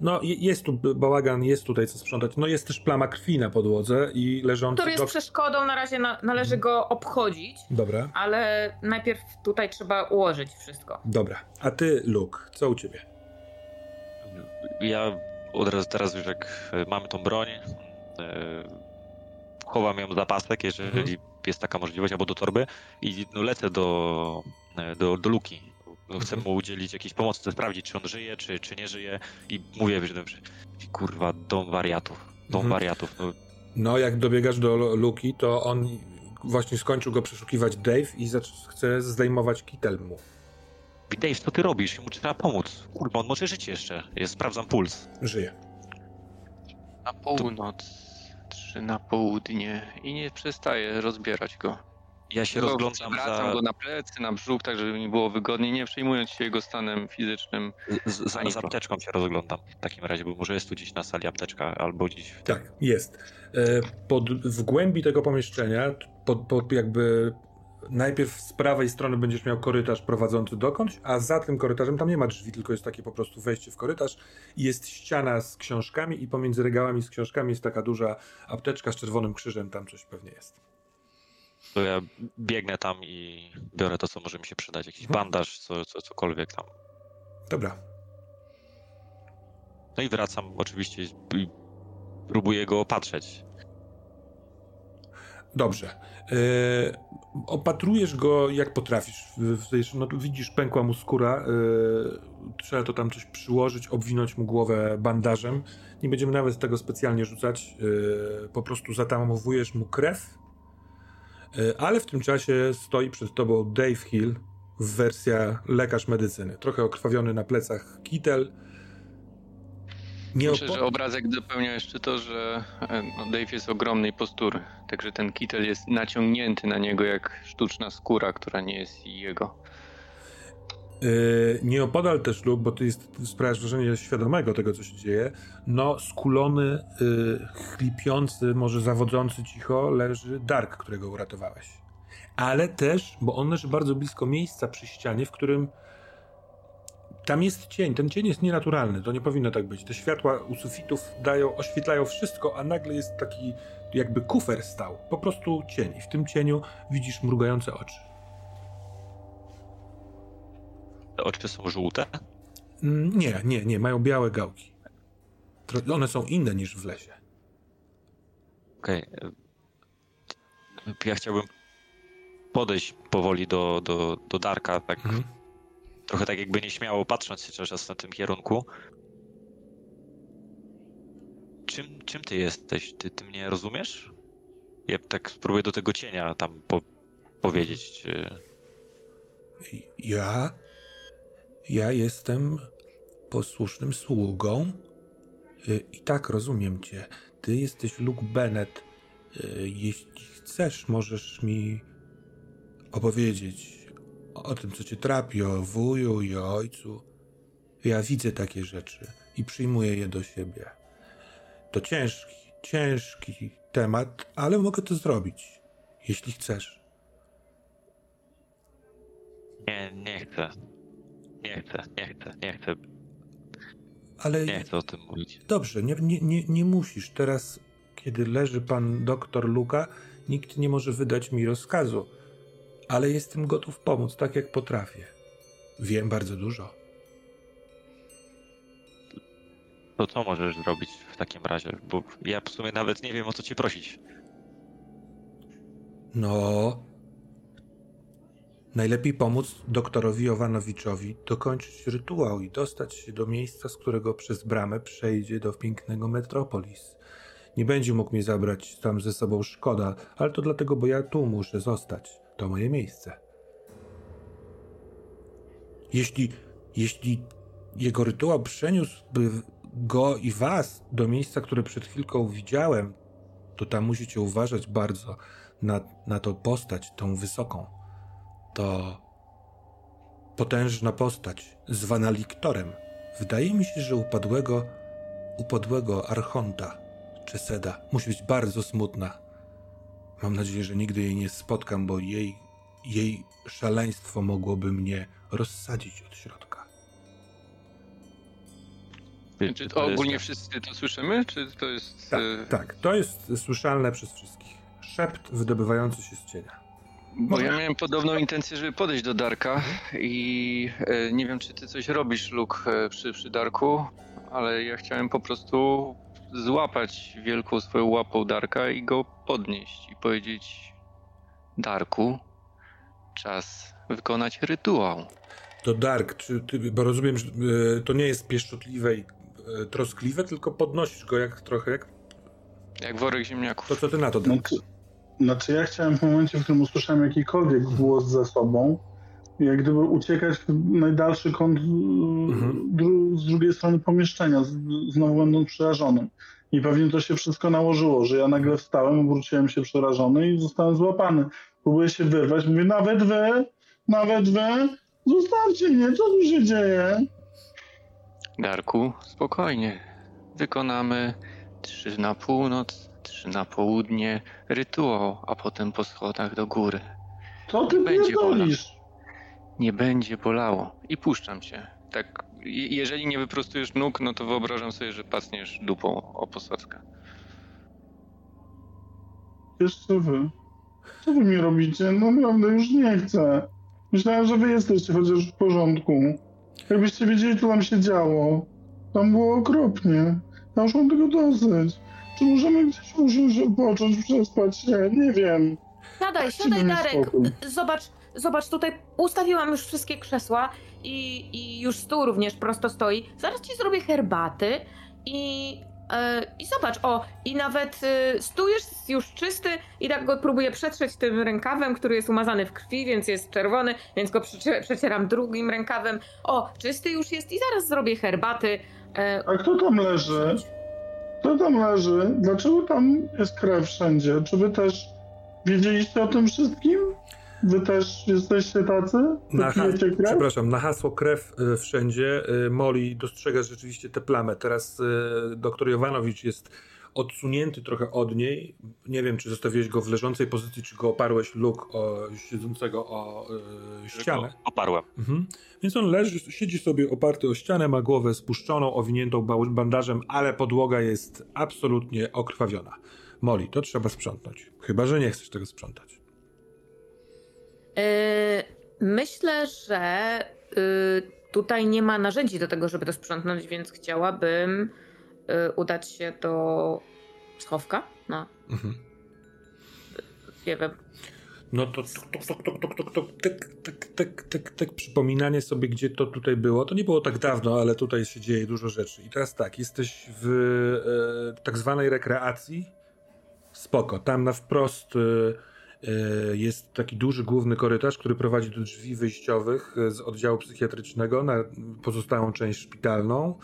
No je- jest tu bałagan, jest tutaj co sprzątać. No jest też plama krwi na podłodze i leżący... Który jest dok- przeszkodą, na razie na, należy go obchodzić, Dobra, ale najpierw tutaj trzeba ułożyć wszystko. dobra. A ty, Luke, co u ciebie? Ja od razu teraz już jak e, mamy tą broń, e, chowam ją za pasek, jeżeli Mhm. jest taka możliwość, albo do torby i no, lecę do, e, do, do Luki. No, Chcę mu udzielić jakiejś pomocy, chcę sprawdzić, czy on żyje, czy, czy nie żyje i mówię, że że- kurwa, dom wariatów, dom Mhm. wariatów. No, No, jak dobiegasz do Lu- Luki, to on właśnie skończył go przeszukiwać Dave i chce zdejmować kitel mu. Dave, co ty robisz? Mu trzeba pomóc. Kurwa, on może żyć jeszcze. Ja sprawdzam puls. Żyje. Na północ, trzy na południe i nie przestaje rozbierać go. Ja się Go rozglądam za, go na plecy, na brzuch, tak żeby mi było wygodniej, nie przejmując się jego stanem fizycznym. z, za to. apteczką się rozglądam w takim razie, bo może jest tu gdzieś na sali apteczka, albo gdzieś w Tak, jest. E, Pod, w głębi tego pomieszczenia, pod, pod jakby najpierw z prawej strony będziesz miał korytarz prowadzący dokądś, a za tym korytarzem tam nie ma drzwi, tylko jest takie po prostu wejście w korytarz jest ściana z książkami i pomiędzy regałami z książkami jest taka duża apteczka z czerwonym krzyżem, tam coś pewnie jest. To ja biegnę tam i biorę to, co może mi się przydać. Jakiś bandaż, co, co, cokolwiek tam. Dobra. No i wracam oczywiście i próbuję go opatrzeć. Dobrze. E, opatrujesz go jak potrafisz. No, tu widzisz, pękła mu skóra. E, trzeba to tam coś przyłożyć, obwinąć mu głowę bandażem. Nie będziemy nawet tego specjalnie rzucać. E, po prostu zatamowujesz mu krew. E, ale w tym czasie stoi przed tobą Dave Hill w wersja lekarz medycyny. Trochę okrwawiony na plecach kitel. Nie Myślę, że obrazek dopełnia jeszcze to, że e, no, Dave jest ogromnej postury, także ten kitel jest naciągnięty na niego jak sztuczna skóra, która nie jest jego. Yy, Nieopodal też lub, bo ty jest, sprawiasz wrażenie świadomego tego, co się dzieje, no skulony, yy, chlipiący, może zawodzący cicho leży Dark, którego uratowałeś. Ale też, bo on leży bardzo blisko miejsca przy ścianie, w którym tam jest cień. Ten cień jest nienaturalny, to nie powinno tak być. Te światła u sufitów dają, oświetlają wszystko, a nagle jest taki jakby kufer stał. Po prostu cień. I w tym cieniu widzisz mrugające oczy. Te oczy są żółte. Mm, Nie, nie, nie, mają białe gałki. One są inne niż w lesie. Okej. e, Ja chciałbym podejść powoli do, do, do Darka, tak Mhm. trochę tak jakby nieśmiało patrząc się cały czas na tym kierunku. Czym, czym ty jesteś? Ty, ty mnie rozumiesz? Ja tak spróbuję do tego cienia tam po, powiedzieć. Czy... Ja? Ja jestem posłusznym sługą. Y, I tak rozumiem cię. Ty jesteś Luke Bennett. Y, Jeśli chcesz, możesz mi opowiedzieć o tym, co cię trapi, o wuju i o ojcu. Ja widzę takie rzeczy i przyjmuję je do siebie. To ciężki, ciężki temat, ale mogę to zrobić, jeśli chcesz. Nie, nie chcę. Nie chcę, nie chcę, nie chcę, Ale nie chcę o tym mówić. Dobrze, nie, nie, nie, nie musisz. Teraz, kiedy leży pan doktor Luka, nikt nie może wydać mi rozkazu. Ale jestem gotów pomóc, tak jak potrafię. Wiem bardzo dużo. To co możesz zrobić w takim razie? Bo ja w sumie nawet nie wiem o co cię prosić. No. Najlepiej pomóc doktorowi Jovanowiczowi dokończyć rytuał i dostać się do miejsca, z którego przez bramę przejdzie do pięknego Metropolis. Nie będzie mógł mnie zabrać tam ze sobą szkoda, ale to dlatego, bo ja tu muszę zostać. To moje miejsce. Jeśli, jeśli jego rytuał przeniósłby go i was do miejsca, które przed chwilką widziałem, to tam musicie uważać bardzo na, na tą postać, tą wysoką. To potężna postać, zwana Liktorem. Wydaje mi się, że upadłego, upadłego Archonta czy Seda musi być bardzo smutna. Mam nadzieję, że nigdy jej nie spotkam, bo jej, jej szaleństwo mogłoby mnie rozsadzić od środka. Czy to ogólnie wszyscy to słyszymy, czy to jest... Tak, e, tak. To jest słyszalne przez wszystkich. Szept wydobywający się z cienia. Bo ja miałem podobną intencję, żeby podejść do Darka i e, nie wiem, czy ty coś robisz, Luke, przy, przy Darku, ale ja chciałem po prostu złapać wielką swoją łapą Darka i go podnieść i powiedzieć Darku, czas wykonać rytuał. To Dark, czy ty, bo rozumiem, że e, to nie jest pieszczotliwe i e, troskliwe, tylko podnosisz go jak trochę jak Jak worek ziemniaków. to, co ty na to, Dark. Znaczy, znaczy ja chciałem w momencie, w którym usłyszałem jakikolwiek głos za sobą, jak gdyby uciekać w najdalszy kąt Mhm. dru, z drugiej strony pomieszczenia, z, znowu będąc przerażonym. I pewnie to się wszystko nałożyło, że ja nagle wstałem, obróciłem się przerażony i zostałem złapany. Próbuję się wyrwać, mówię, nawet wy, nawet wy, zostawcie mnie, co tu się dzieje? Darku, spokojnie. Wykonamy trzy na północ, na południe, rytuał, a potem po schodach do góry. Co ty Będzie pierdolisz? Nie będzie bolało. I puszczam cię. Tak, je- jeżeli nie wyprostujesz nóg, no to wyobrażam sobie, że pasniesz dupą o posadzkę. Wiesz co wy? Co wy mi robicie? No naprawdę już nie chcę. Myślałem, że wy jesteście chociaż w porządku. Jakbyście wiedzieli, co tam się działo. Tam było okropnie. Ja już mam tego dosyć. Czy możemy gdzieś począć, przespać się? Nie wiem. Siadaj, siadaj, Darek. Zobacz, zobacz, tutaj ustawiłam już wszystkie krzesła i, i już stół również prosto stoi. Zaraz ci zrobię herbaty i, e, i zobacz, o, i nawet e, stół jest już czysty i tak go próbuję przetrzeć tym rękawem, który jest umazany w krwi, więc jest czerwony, więc go przecie- przecieram drugim rękawem. O, czysty już jest i zaraz zrobię herbaty. E, A kto tam leży? Kto tam leży? Dlaczego tam jest krew wszędzie? Czy wy też wiedzieliście o tym wszystkim? Wy też jesteście tacy? Na Wy ha- pijecie krew? przepraszam, na hasło krew y, wszędzie y, Molly dostrzega rzeczywiście tę plamę. Teraz y, doktor Jovanowicz jest odsunięty trochę od niej. Nie wiem, czy zostawiłeś go w leżącej pozycji, czy go oparłeś luk o, siedzącego o y, ścianę. Oparłem. Mhm. Więc on leży, siedzi sobie oparty o ścianę, ma głowę spuszczoną, owiniętą bandażem, ale podłoga jest absolutnie okrwawiona. Molly, to trzeba sprzątnąć. Chyba, że nie chcesz tego sprzątać. E, Myślę, że y, tutaj nie ma narzędzi do tego, żeby to sprzątnąć, więc chciałabym udać się do schowka na, Mhm. nie wiem, No to tok, tok, tok, tok, tok, tak, tak, tak, tak, tak, przypominanie sobie, gdzie to tutaj było. To nie było tak dawno, ale tutaj się dzieje dużo rzeczy. I teraz tak, jesteś w e, tak zwanej rekreacji. Spoko. Tam na wprost e, e, jest taki duży główny korytarz, który prowadzi do drzwi wyjściowych e, z oddziału psychiatrycznego na pozostałą część szpitalną.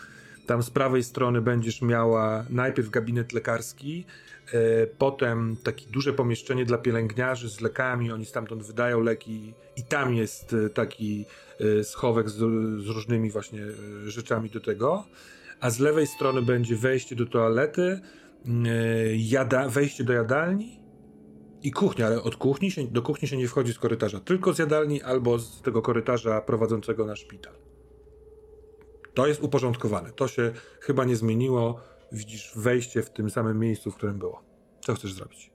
Tam z prawej strony będziesz miała najpierw gabinet lekarski, E, Potem takie duże pomieszczenie dla pielęgniarzy z lekami, oni stamtąd wydają leki i tam jest e, taki e, schowek z, z różnymi właśnie rzeczami do tego. A z lewej strony będzie wejście do toalety, m, e, jada, wejście do jadalni i kuchnia, ale od kuchni się, do kuchni się nie wchodzi z korytarza, tylko z jadalni albo z tego korytarza prowadzącego na szpital. To jest uporządkowane. To się chyba nie zmieniło. Widzisz wejście w tym samym miejscu, w którym było. Co chcesz zrobić?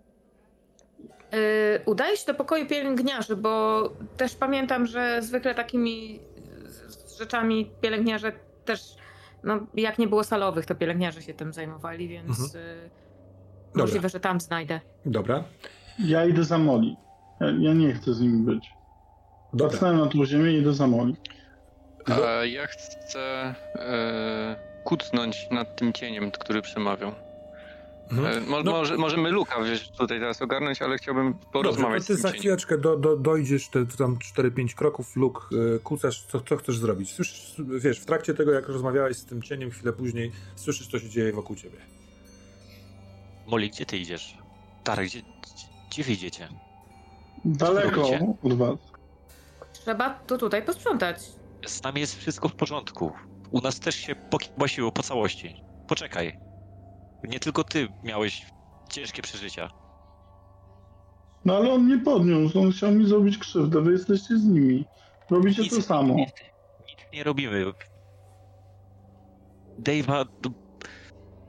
Yy, udaję się do pokoju pielęgniarzy, bo też pamiętam, że zwykle takimi rzeczami pielęgniarze też, no jak nie było salowych, to pielęgniarze się tym zajmowali, więc Mhm. yy, możliwe, że tam znajdę. Dobra. Ja idę za Moli. Ja, ja nie chcę z nim być. Dobra. Patrzyłem na tą ziemię i idę za Moli. A ja chcę e, kucnąć nad tym cieniem, który przemawiał. Mhm. E, mo, No- może, możemy Luka wiesz, tutaj teraz ogarnąć, ale chciałbym porozmawiać Dobrze, ty z za chwileczkę do, do, dojdziesz, te tam 4-5 kroków, luk, y, kucasz, co, co chcesz zrobić. Słyszysz, wiesz, w trakcie tego, jak rozmawiałeś z tym cieniem, chwilę później, słyszysz, co się dzieje wokół ciebie. Molly, gdzie ty idziesz? Darek, gdzie, gdzie wyjdziecie? Daleko robicie? od was. Trzeba to tutaj posprzątać. Z nami jest wszystko w porządku. U nas też się pokibasiło po całości. Poczekaj. Nie tylko ty miałeś ciężkie przeżycia. No ale on nie podniósł, on chciał mi zrobić krzywdę, wy jesteście z nimi. Robicie to samo. Nic, nic nie robimy. Dave'a, no,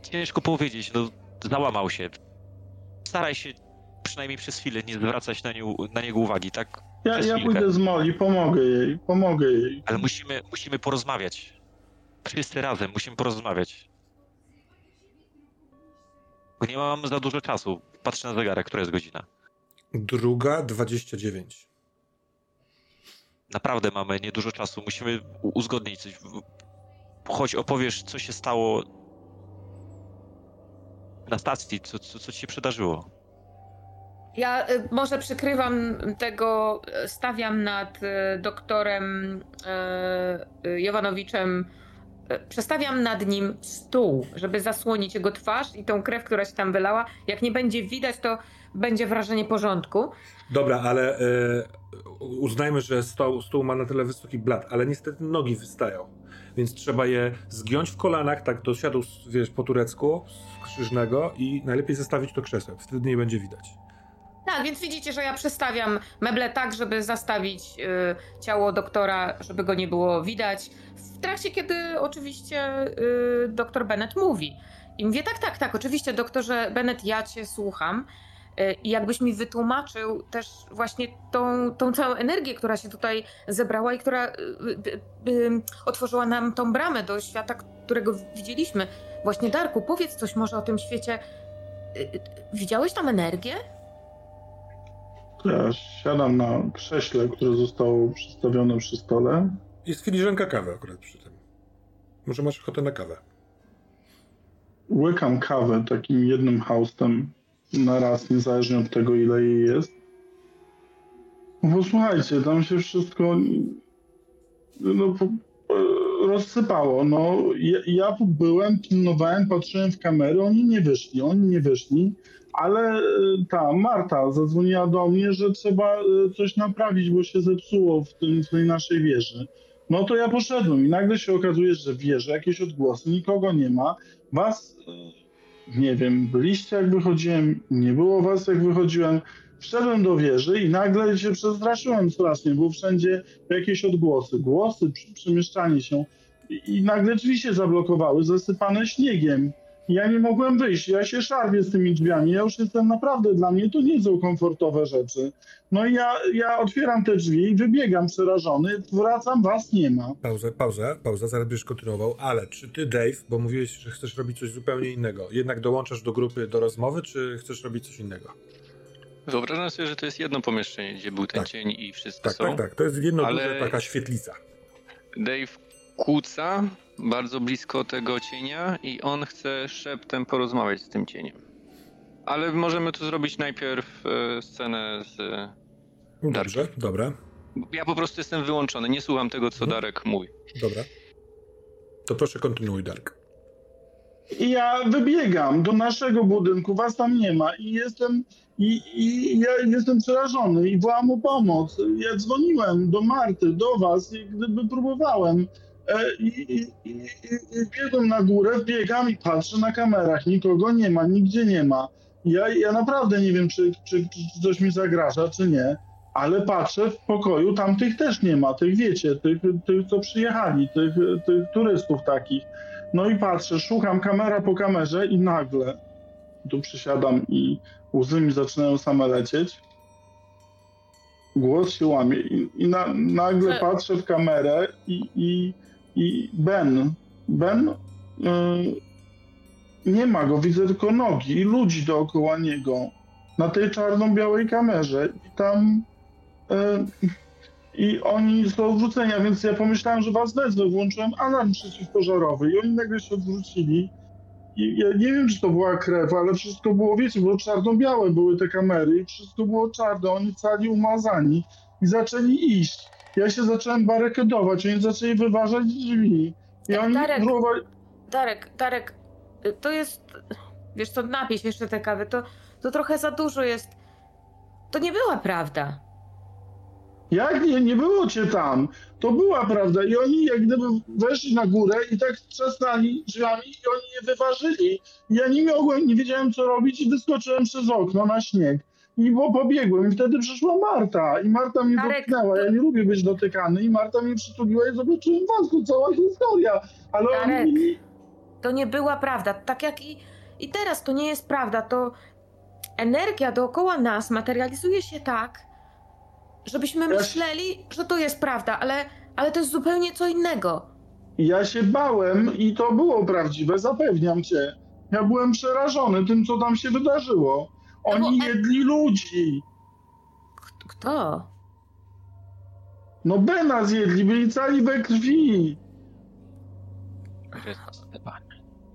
ciężko powiedzieć, no, załamał się. Staraj się przynajmniej przez chwilę nie zwracać na, niu, na niego uwagi, tak? Ja, ja pójdę z Moli, pomogę jej, pomogę jej. Ale musimy, musimy porozmawiać. Wszyscy razem musimy porozmawiać. Bo nie mam za dużo czasu. Patrzę na zegarek, która jest godzina. Druga 29. Naprawdę mamy niedużo czasu. Musimy uzgodnić coś. Chodź, opowiesz, co się stało na stacji, co, co, co ci się przydarzyło. Ja y, może przykrywam tego, stawiam nad y, doktorem y, Jowanowiczem, przestawiam nad nim stół, żeby zasłonić jego twarz i tą krew, która się tam wylała. Jak nie będzie widać, to będzie wrażenie porządku. Dobra, ale uznajmy, że stół, stół ma na tyle wysoki blat, ale niestety nogi wystają. Więc trzeba je zgiąć w kolanach, tak do siadu, wiesz, po turecku, z krzyżnego i najlepiej zestawić to krzesłem. Wtedy nie będzie widać. Tak, więc widzicie, że ja przestawiam meble tak, żeby zastawić y, ciało doktora, żeby go nie było widać. W trakcie, kiedy oczywiście y, doktor Bennett mówi. I mówię, tak, tak, tak, oczywiście, doktorze Bennett, ja cię słucham. Y, I jakbyś mi wytłumaczył też właśnie tą, tą całą energię, która się tutaj zebrała i która y, y, otworzyła nam tą bramę do świata, którego widzieliśmy. Właśnie, Darku, powiedz coś może o tym świecie. Widziałeś tam energię? Ja siadam na krześle, które zostało przystawione przy stole. Jest filiżanka kawy akurat przy tym. Może masz ochotę na kawę? Łykam kawę takim jednym haustem na raz, niezależnie od tego, ile jej jest. No Bo słuchajcie, tam się wszystko no, rozsypało. No, ja, ja byłem, pilnowałem, patrzyłem w kamery, oni nie wyszli, oni nie wyszli, ale e, ta Marta zadzwoniła do mnie, że trzeba e, coś naprawić, bo się zepsuło w, tym, w tej naszej wieży. No to ja poszedłem i nagle się okazuje, że w wieży jakieś odgłosy, nikogo nie ma. Was, e, nie wiem, byliście jak wychodziłem, nie było was jak wychodziłem. Wszedłem do wieży i nagle się przestraszyłem strasznie, bo wszędzie jakieś odgłosy, głosy, przemieszczanie się i nagle drzwi się zablokowały, zasypane śniegiem. Ja nie mogłem wyjść, ja się szarpię z tymi drzwiami, ja już jestem naprawdę, dla mnie to nie są komfortowe rzeczy. No i ja, ja otwieram te drzwi i wybiegam przerażony, wracam, was nie ma. Pauzę, pauzę, pauza, zaraz będziesz kontynuował, ale czy ty, Dave, bo mówiłeś, że chcesz robić coś zupełnie innego, jednak dołączasz do grupy do rozmowy, czy chcesz robić coś innego? Wyobrażam sobie, że to jest jedno pomieszczenie, gdzie był ten Tak. cień i wszyscy Tak, są. tak, tak. To jest jedno Ale- duże taka świetlica. Dave kłóca bardzo blisko tego cienia i on chce szeptem porozmawiać z tym cieniem. Ale możemy tu zrobić najpierw e, scenę z... Dark. Dobrze, dobra, Ja po prostu jestem wyłączony, nie słucham tego, co Mhm. Darek mówi. dobra. To proszę kontynuuj, Dark. I ja wybiegam do naszego budynku, was tam nie ma i jestem, i, i ja jestem przerażony i wołam o pomoc. Ja dzwoniłem do Marty, do was, i gdyby próbowałem. E, I, i, i, i biegłem na górę, biegam i patrzę na kamerach, nikogo nie ma, nigdzie nie ma. Ja, ja naprawdę nie wiem, czy, czy, czy, coś mi zagraża, czy nie, ale patrzę w pokoju, tam tych też nie ma, tych wiecie, tych, tych co przyjechali, tych, tych turystów takich. No i patrzę, szukam kamera po kamerze i nagle tu przysiadam i łzy mi zaczynają same lecieć. Głos się łamie i, i na, nagle Że- patrzę w kamerę i, i, i Ben, Ben, y, nie ma go, widzę tylko nogi i ludzi dookoła niego na tej czarno-białej kamerze i tam y, i oni są odwrócenia, więc ja pomyślałem, że was wezmę, włączyłem alarm przeciwpożarowy i oni nagle się odwrócili. I ja nie wiem, czy to była krew, ale wszystko było, wiecie, było czarno-białe były te kamery i wszystko było czarne, oni cali umazani i zaczęli iść. Ja się zacząłem barykadować, oni zaczęli wyważać drzwi. I oni Darek. próbowali... Darek, Darek, y, to jest. wiesz co, napij się jeszcze te kawy, to, to trochę za dużo jest. To nie była prawda. Jak nie, nie było cię tam? To była prawda. I oni jak gdyby weszli na górę i tak trzasnęli drzwiami i oni je wyważyli. Ja nie mogłem, nie wiedziałem co robić i wyskoczyłem przez okno na śnieg. I bo pobiegłem i wtedy przyszła Marta i Marta mnie Darek, dotknęła. Ja nie lubię być dotykany i Marta mnie przytuliła i zobaczyłem was. To cała historia. Ale Darek. oni. To nie była prawda. Tak jak i, i teraz to nie jest prawda. To energia dookoła nas materializuje się tak, żebyśmy Ja się- myśleli, że to jest prawda, ale, ale to jest zupełnie co innego. Ja się bałem i to było prawdziwe, zapewniam cię. Ja byłem przerażony tym, co tam się wydarzyło. Oni No bo- jedli ludzi. Kto? No Bena zjedli, byli cali we krwi.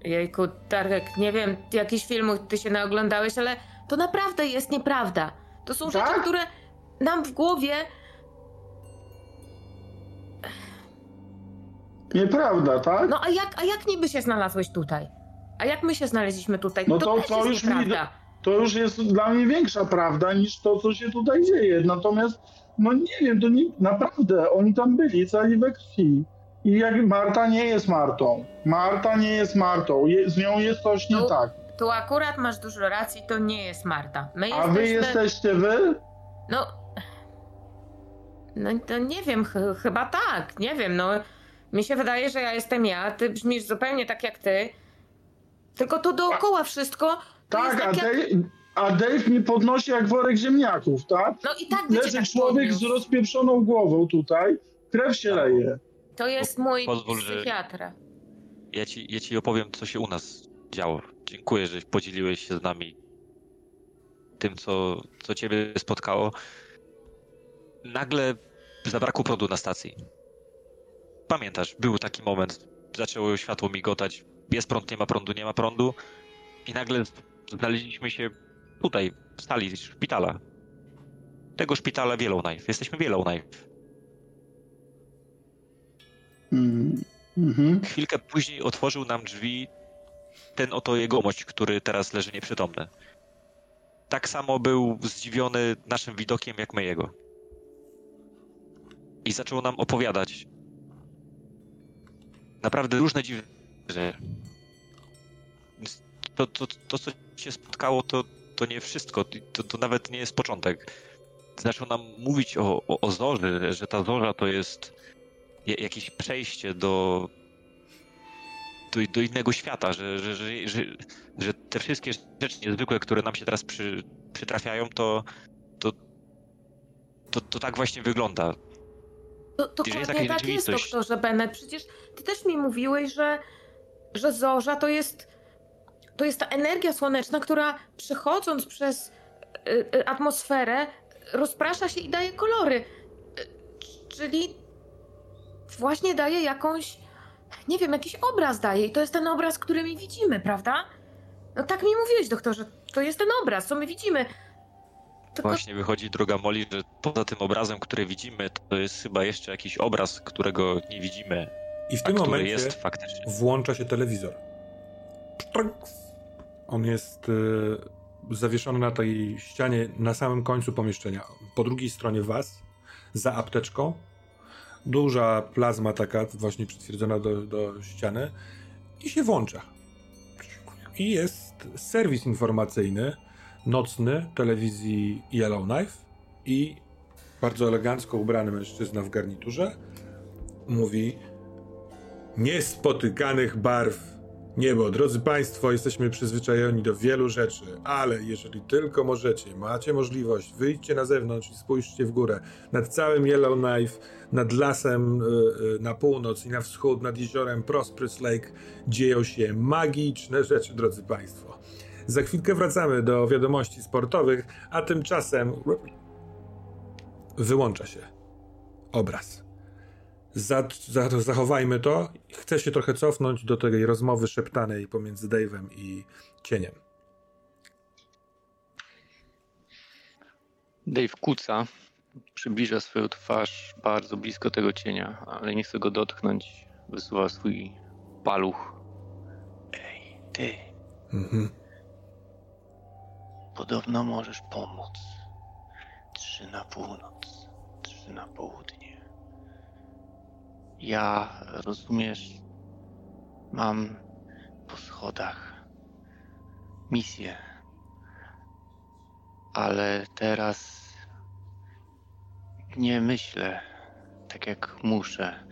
Jejku, Darek, nie wiem, jakiś film ty się naoglądałeś, ale to naprawdę jest nieprawda. To są rzeczy, Tak? które nam w głowie Nieprawda, tak? No a jak, a jak niby się znalazłeś tutaj? A jak my się znaleźliśmy tutaj? No to, to- to jest już mi- nieprawda. To już jest dla mnie większa prawda niż to, co się tutaj dzieje. Natomiast, no nie wiem, to nie, naprawdę, oni tam byli cali we krwi. I jak Marta nie jest Martą. Marta nie jest Martą. Je, z nią jest coś nie tak. Tu akurat masz dużo racji, to nie jest Marta. My A jesteśmy... wy jesteście wy? No... No to nie wiem, ch- chyba tak, nie wiem, no... Mi się wydaje, że ja jestem ja, ty brzmisz zupełnie tak jak ty. Tylko to dookoła wszystko Tak, jest a, tak jak... Dave, a Dave mnie podnosi jak worek ziemniaków, tak? No i tak Leży tak człowiek z podniósł. rozpieprzoną głową tutaj, krew się leje. To jest mój Pozwól, psychiatra. Ja ci, ja ci opowiem, co się u nas działo. Dziękuję, że podzieliłeś się z nami tym, co, co ciebie spotkało. Nagle zabrakło prądu na stacji. Pamiętasz, był taki moment, zaczęło światło migotać, jest prąd, nie ma prądu, nie ma prądu i nagle znaleźliśmy się tutaj, w stali szpitala. Tego szpitala Yellowknife. Jesteśmy Yellowknife. Mm. Mhm. Chwilkę później otworzył nam drzwi ten oto jegomość, który teraz leży nieprzytomny. Tak samo był zdziwiony naszym widokiem, jak my jego. I zaczął nam opowiadać naprawdę różne dziwne rzeczy. Więc To, to, to, co się spotkało, to, to nie wszystko. To, to nawet nie jest początek. Zaczął nam mówić o, o, o zorzy, że ta zorza to jest ja- jakieś przejście do, do, do innego świata, że, że, że, że, że te wszystkie rzeczy niezwykłe, które nam się teraz przy, przytrafiają, to, to, to, to tak właśnie wygląda. To, Jeżeli jest tak jest, doktorze Bennett. Przecież ty też mi mówiłeś, że, że zorza to jest, to jest ta energia słoneczna, która przechodząc przez y, y, atmosferę rozprasza się i daje kolory. Y, czyli właśnie daje jakąś, nie wiem, jakiś obraz daje. I to jest ten obraz, który my widzimy, prawda? No tak mi mówiłeś, doktorze. To jest ten obraz, co my widzimy. Tylko Właśnie wychodzi droga Moli, że poza tym obrazem, który widzimy, to jest chyba jeszcze jakiś obraz, którego nie widzimy, I w tym który momencie jest faktycznie. włącza się telewizor. Pstrąks. On jest y, zawieszony na tej ścianie na samym końcu pomieszczenia. Po drugiej stronie was, za apteczką, duża plazma taka, właśnie przytwierdzona do, do ściany i się włącza. I jest serwis informacyjny, nocny telewizji Yellowknife i bardzo elegancko ubrany mężczyzna w garniturze mówi niespotykanych barw niebo. Drodzy Państwo, jesteśmy przyzwyczajeni do wielu rzeczy, ale jeżeli tylko możecie, macie możliwość, wyjdźcie na zewnątrz i spójrzcie w górę. Nad całym Yellowknife, nad lasem y, y, na północ i na wschód, nad jeziorem Prosperous Lake dzieją się magiczne rzeczy, drodzy Państwo. Za chwilkę wracamy do wiadomości sportowych, a tymczasem wyłącza się obraz za, za, zachowajmy to. Chcę się trochę cofnąć do tej rozmowy szeptanej pomiędzy Dave'em i cieniem. Dave kuca, przybliża swoją twarz bardzo blisko tego cienia, ale nie chce go dotknąć. Wysuwa swój paluch. Ej, ty, Mhm. Podobno możesz pomóc. Trzy na północ, trzy na południe. Ja, rozumiesz, mam po schodach misję. Ale teraz nie myślę tak jak muszę,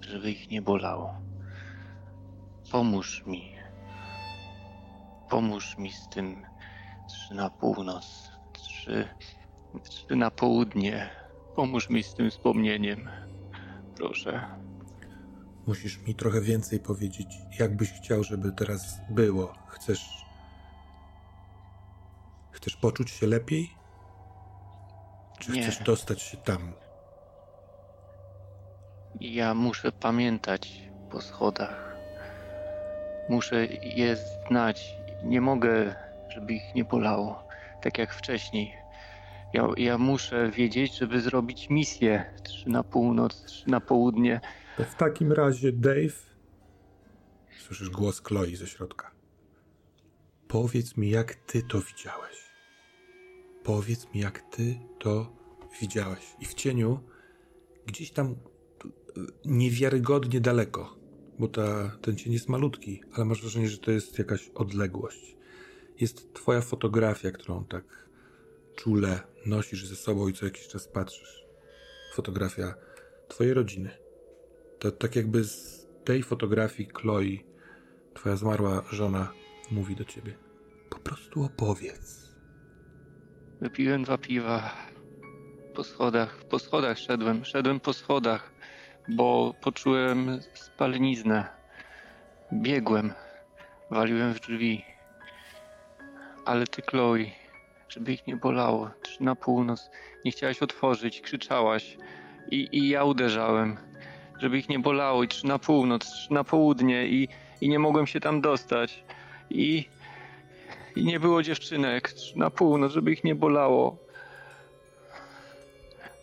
żeby ich nie bolało. Pomóż mi. Pomóż mi z tym trzy na północ, trzy, trzy na południe. Pomóż mi z tym wspomnieniem. Proszę. Musisz mi trochę więcej powiedzieć, jak byś chciał, żeby teraz było. Chcesz. Chcesz poczuć się lepiej? Czy Nie. chcesz dostać się tam? Ja muszę pamiętać po schodach. Muszę je znać. Nie mogę, żeby ich nie bolało, tak jak wcześniej. Ja, ja muszę wiedzieć, żeby zrobić misję. Trzy na północ, trzy na południe. To w takim razie, Dave. Słyszysz głos Chloe ze środka. Powiedz mi, jak ty to widziałeś. Powiedz mi, jak ty to widziałeś. I w cieniu, gdzieś tam y, niewiarygodnie daleko, bo ta, ten cień jest malutki, ale masz wrażenie, że to jest jakaś odległość. Jest twoja fotografia, którą tak czule nosisz ze sobą i co jakiś czas patrzysz. Fotografia twojej rodziny. To tak jakby z tej fotografii Chloe, twoja zmarła żona, mówi do ciebie. Po prostu opowiedz. Wypiłem dwa piwa. Po schodach, po schodach szedłem. Szedłem po schodach, bo poczułem spaleniznę. Biegłem. Waliłem w drzwi. Ale ty, Chloe, żeby ich nie bolało. Trzy na północ. Nie chciałaś otworzyć, krzyczałaś. I, I ja uderzałem. Żeby ich nie bolało. I trzy na północ, trzy na południe. I, i nie mogłem się tam dostać. I, i nie było dziewczynek trzy na północ, żeby ich nie bolało.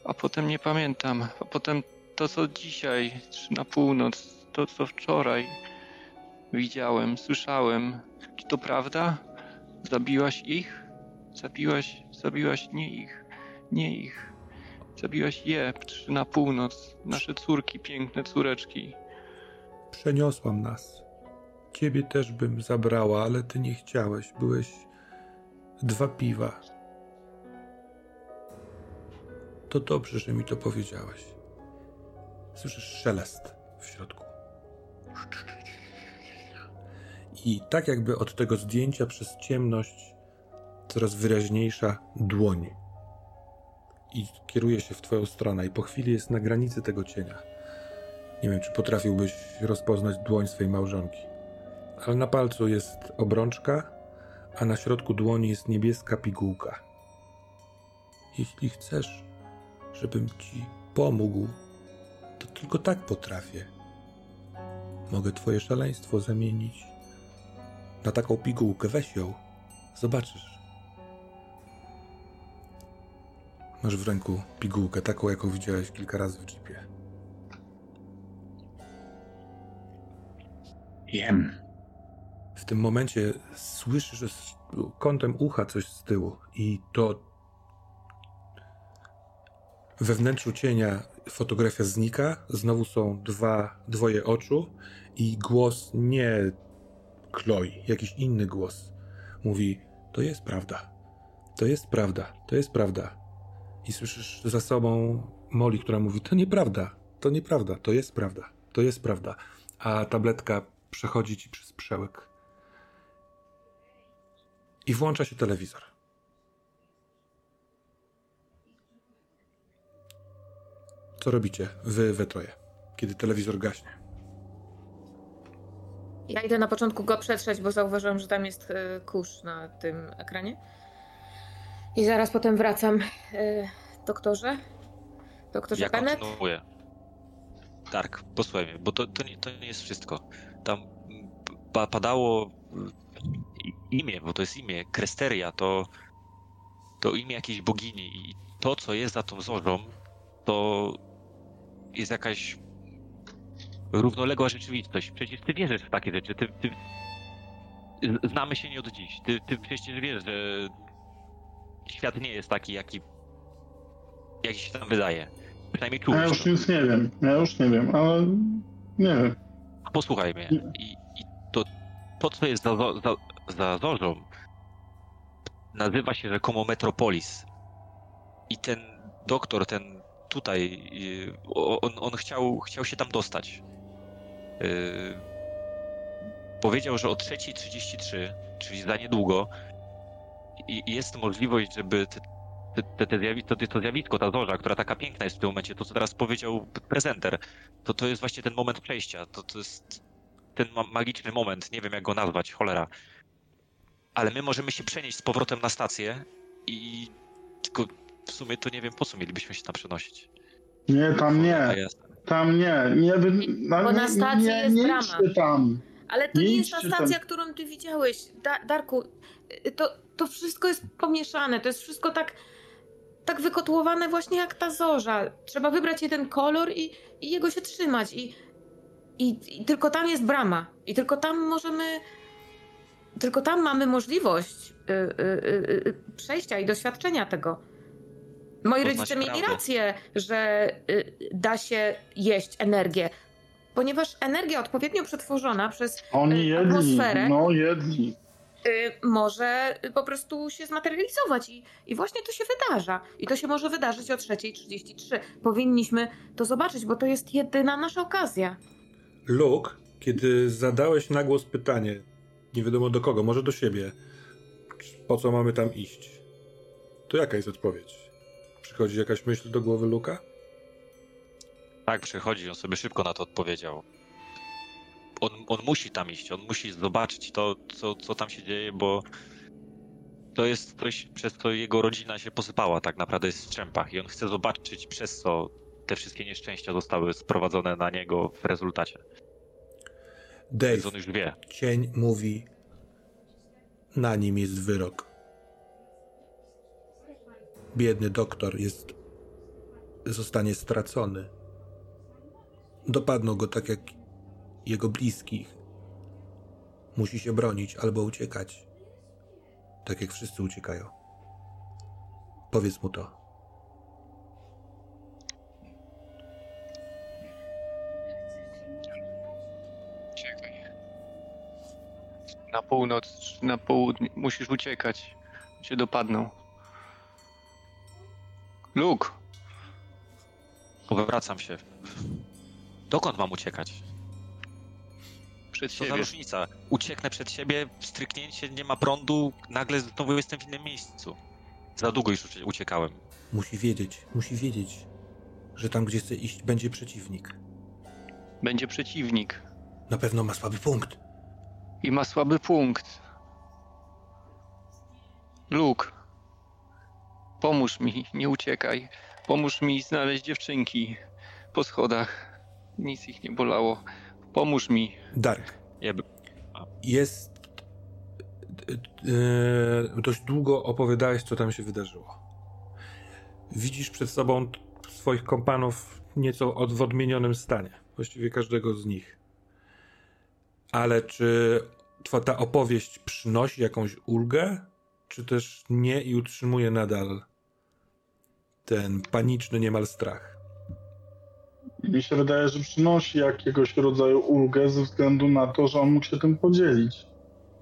A potem nie pamiętam. A potem to, co dzisiaj, trzy na północ, to, co wczoraj widziałem, słyszałem. Czy to prawda? Zabiłaś ich? Zabiłaś, zabiłaś nie ich, nie ich. Zabiłaś je, na północ, nasze córki, piękne córeczki. Przeniosłam nas. Ciebie też bym zabrała, ale ty nie chciałeś. Byłeś dwa piwa. To dobrze, że mi to powiedziałeś. Słyszysz szelest w środku. I tak jakby od tego zdjęcia przez ciemność coraz wyraźniejsza dłoń. I kieruje się w twoją stronę i po chwili jest na granicy tego cienia. Nie wiem, czy potrafiłbyś rozpoznać dłoń swej małżonki. Ale na palcu jest obrączka, a na środku dłoni jest niebieska pigułka. Jeśli chcesz, żebym ci pomógł, to tylko tak potrafię. Mogę twoje szaleństwo zamienić na taką pigułkę. Weź ją. Zobaczysz. Masz w ręku pigułkę, taką, jaką widziałeś kilka razy w jeepie. Jem. W tym momencie słyszysz, że z kątem ucha coś z tyłu i to we wnętrzu cienia fotografia znika, znowu są dwa, dwoje oczu i głos nie Chloe, jakiś inny głos mówi, to jest prawda, to jest prawda, to jest prawda. I słyszysz za sobą Molly, która mówi, to nieprawda, to nieprawda, to jest prawda, to jest prawda. A tabletka przechodzi ci przez przełyk. I włącza się telewizor. Co robicie, wy we troje, kiedy telewizor gaśnie? Ja idę na początku go przetrzeć, bo zauważyłam, że tam jest e, kurz na tym ekranie. I zaraz potem wracam. E, doktorze? Doktorze Ja Bennett? kontynuuję. Dark, posłuchaj mnie, bo to, to, nie, to nie jest wszystko. Tam pa, padało i- imię, bo to jest imię, Kresteria, to, to imię jakiejś bogini i to, co jest za tą zorzą, to jest jakaś równoległa rzeczywistość. Przecież ty wierzysz w takie rzeczy. Ty, ty, znamy się nie od dziś. Ty, ty przecież wiesz, że świat nie jest taki, jaki, jaki się tam wydaje. Przynajmniej Ja czułeś już to. nic nie wiem, ja już nie wiem, ale nie wiem. Posłuchaj mnie. I, i to, to, co jest za, za, za zorzą, nazywa się rzekomo Metropolis. I ten doktor, ten tutaj, y, on, on chciał, chciał się tam dostać. Y, Powiedział, że o 3.33, czyli za niedługo, i- i jest możliwość, żeby te, te, te, to, to zjawisko, ta zorza, która taka piękna jest w tym momencie, to co teraz powiedział prezenter, to to jest właśnie ten moment przejścia. To, to jest ten ma- magiczny moment, nie wiem jak go nazwać, cholera. Ale my możemy się przenieść z powrotem na stację i tylko w sumie to nie wiem po co mielibyśmy się tam przenosić. Nie, tam nie, tam nie, nie, no, Bo na stacji nie, jest nie brama. tam. Ale to Nie nie jest ta stacja, tam. którą ty widziałeś. Da Darku, to, to wszystko jest pomieszane. To jest wszystko tak, tak wykotłowane właśnie jak ta zorza. Trzeba wybrać jeden kolor i, i jego się trzymać. I, i, I tylko tam jest brama. I tylko tam możemy... Tylko tam mamy możliwość y, y, y, y, przejścia i doświadczenia tego. Moi Poznać rodzice mieli prawdę. rację, że y, da się jeść energię. Ponieważ energia odpowiednio przetworzona przez Oni y, jedli, atmosferę no jedli. Y, może po prostu się zmaterializować i, i właśnie to się wydarza. I to się może wydarzyć o 3.33. Powinniśmy to zobaczyć, bo to jest jedyna nasza okazja. Luke, kiedy zadałeś na głos pytanie, nie wiadomo do kogo, może do siebie, po co mamy tam iść, to jaka jest odpowiedź? Przychodzi jakaś myśl do głowy Luka? Tak, przychodzi, on sobie szybko na to odpowiedział. On, on musi tam iść, on musi zobaczyć to, co, co tam się dzieje, bo to jest coś, przez co jego rodzina się posypała, tak naprawdę jest w strzępach i on chce zobaczyć, przez co te wszystkie nieszczęścia zostały sprowadzone na niego w rezultacie. Dave, Więc on już wie. cień mówi, na nim jest wyrok. Biedny doktor jest, zostanie stracony. Dopadną go tak jak jego bliskich. Musi się bronić albo uciekać. Tak jak wszyscy uciekają. Powiedz mu to. Czekaj. Na północ, czy na południe. Musisz uciekać. Cię dopadną. Luke, Powracam się. Dokąd mam uciekać? Przed Co za siebie. różnica? Ucieknę przed siebie, stryknięcie, nie ma prądu, nagle znowu jestem w innym miejscu. Za długo już ucie- uciekałem. Musi wiedzieć, musi wiedzieć, że tam, gdzie chce iść, będzie przeciwnik. Będzie przeciwnik. Na pewno ma słaby punkt. I ma słaby punkt. Luke, pomóż mi, nie uciekaj. Pomóż mi znaleźć dziewczynki po schodach. Nic ich nie bolało. Pomóż mi. Dark. Jest. e, dość długo opowiadałeś, co tam się wydarzyło. Widzisz przed sobą swoich kompanów nieco od, w odmienionym stanie. Właściwie każdego z nich. Ale czy twa, ta opowieść przynosi jakąś ulgę, czy też nie i utrzymuje nadal ten paniczny niemal strach? Mi się wydaje, że przynosi jakiegoś rodzaju ulgę ze względu na to, że on mógł się tym podzielić.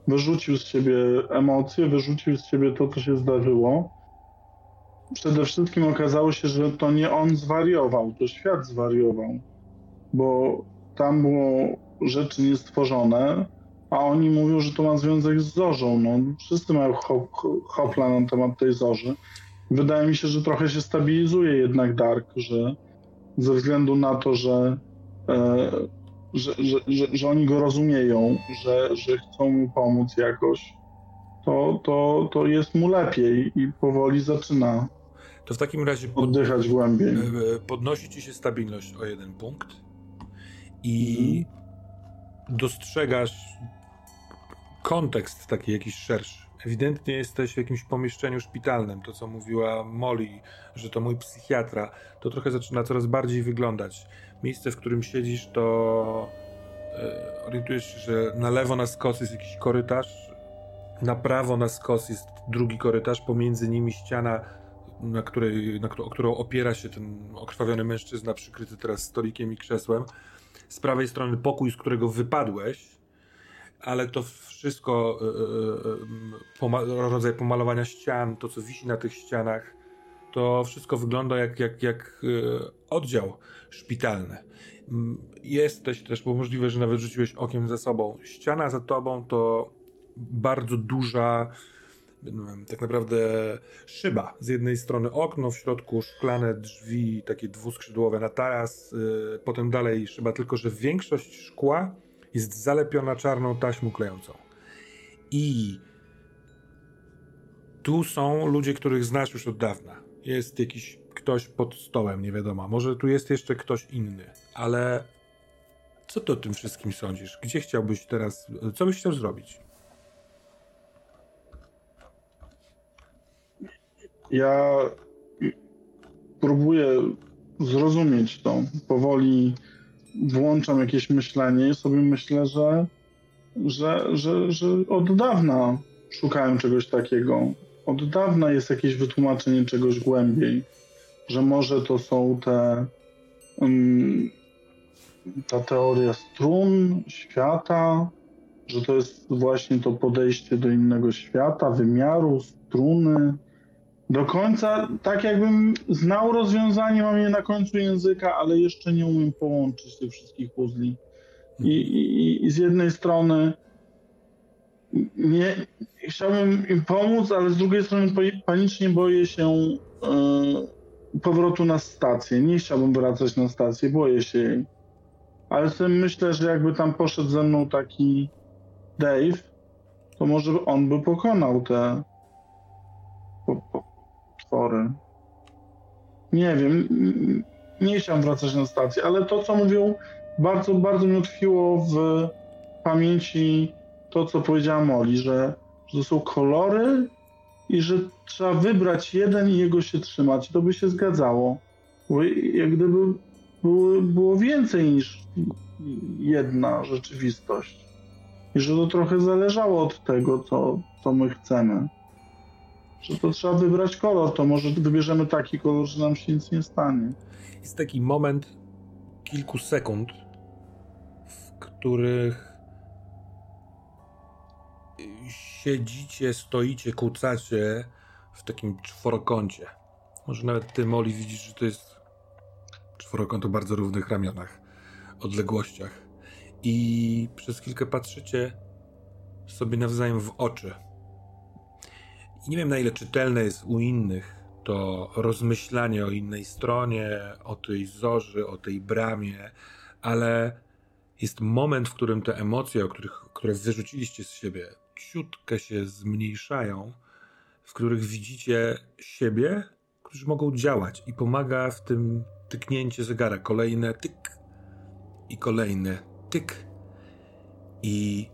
Wyrzucił z siebie emocje, wyrzucił z siebie to, co się zdarzyło. Przede wszystkim okazało się, że to nie on zwariował, to świat zwariował, bo tam było rzeczy niestworzone, a oni mówią, że to ma związek z zorzą. No, wszyscy mają ho- ho- hopla na temat tej zorzy. Wydaje mi się, że trochę się stabilizuje jednak Dark, że ze względu na to, że, e, że, że, że, że oni go rozumieją, że, że chcą mu pomóc jakoś, to, to, to jest mu lepiej i powoli zaczyna To w takim razie pod, oddychać głębiej. E, podnosi ci się stabilność o jeden punkt i dostrzegasz kontekst taki jakiś szerszy. Ewidentnie jesteś w jakimś pomieszczeniu szpitalnym. To, co mówiła Molly, że to mój psychiatra, to trochę zaczyna coraz bardziej wyglądać. Miejsce, w którym siedzisz, to e, orientujesz się, że na lewo na skos jest jakiś korytarz Na prawo na skos jest drugi korytarz, pomiędzy nimi ściana, na której, na, o którą opiera się ten okrwawiony mężczyzna, przykryty teraz stolikiem i krzesłem. Z prawej strony pokój, z którego wypadłeś, ale to wszystko, yy, yy, rodzaj pomalowania ścian, to co wisi na tych ścianach, to wszystko wygląda jak, jak, jak oddział szpitalny. Jesteś też, bo możliwe, że nawet rzuciłeś okiem za sobą. Ściana za tobą to bardzo duża, tak naprawdę szyba. Z jednej strony okno, w środku szklane drzwi, takie dwuskrzydłowe na taras, potem dalej szyba, tylko że większość szkła jest zalepiona czarną taśmą klejącą. I tu są ludzie, których znasz już od dawna. Jest jakiś ktoś pod stołem, nie wiadomo. Może tu jest jeszcze ktoś inny, ale co ty o tym wszystkim sądzisz? Gdzie chciałbyś teraz, co byś chciał zrobić? Ja próbuję zrozumieć to. Powoli włączam jakieś myślenie i sobie myślę, że, że, że, że od dawna szukałem czegoś takiego. Od dawna jest jakieś wytłumaczenie czegoś głębiej, że może to są te. Um, ta teoria strun świata, że to jest właśnie to podejście do innego świata, wymiaru, struny, do końca, tak jakbym znał rozwiązanie, mam je na końcu języka, ale jeszcze nie umiem połączyć tych wszystkich puzli. I, i, i z jednej strony nie, chciałbym im pomóc, ale z drugiej strony panicznie boję się yy, powrotu na stację. Nie chciałbym wracać na stację, boję się jej. Ale sobie myślę, że jakby tam poszedł ze mną taki Dave, to może on by pokonał te spory. Nie wiem, nie chciałem wracać na stację, ale to, co mówią, bardzo, bardzo mi utkwiło w pamięci to, co powiedziała Moli, że, że to są kolory i że trzeba wybrać jeden i jego się trzymać. To by się zgadzało. Bo jak gdyby było, było więcej niż jedna rzeczywistość. I że to trochę zależało od tego, co, co my chcemy że to trzeba wybrać kolor, to może wybierzemy taki kolor, że nam się nic nie stanie. Jest taki moment kilku sekund, w których siedzicie, stoicie, kucacie w takim czworokącie. Może nawet ty, Moli, widzisz, że to jest czworokąt o bardzo równych ramionach, odległościach. I przez chwilkę patrzycie sobie nawzajem w oczy. I nie wiem na ile czytelne jest u innych to rozmyślanie o innej stronie, o tej zorzy, o tej bramie, ale jest moment, w którym te emocje, o których, które wyrzuciliście z siebie, ciutkę się zmniejszają, w których widzicie siebie, którzy mogą działać i pomaga w tym tyknięcie zegara. Kolejne tyk i kolejny tyk. I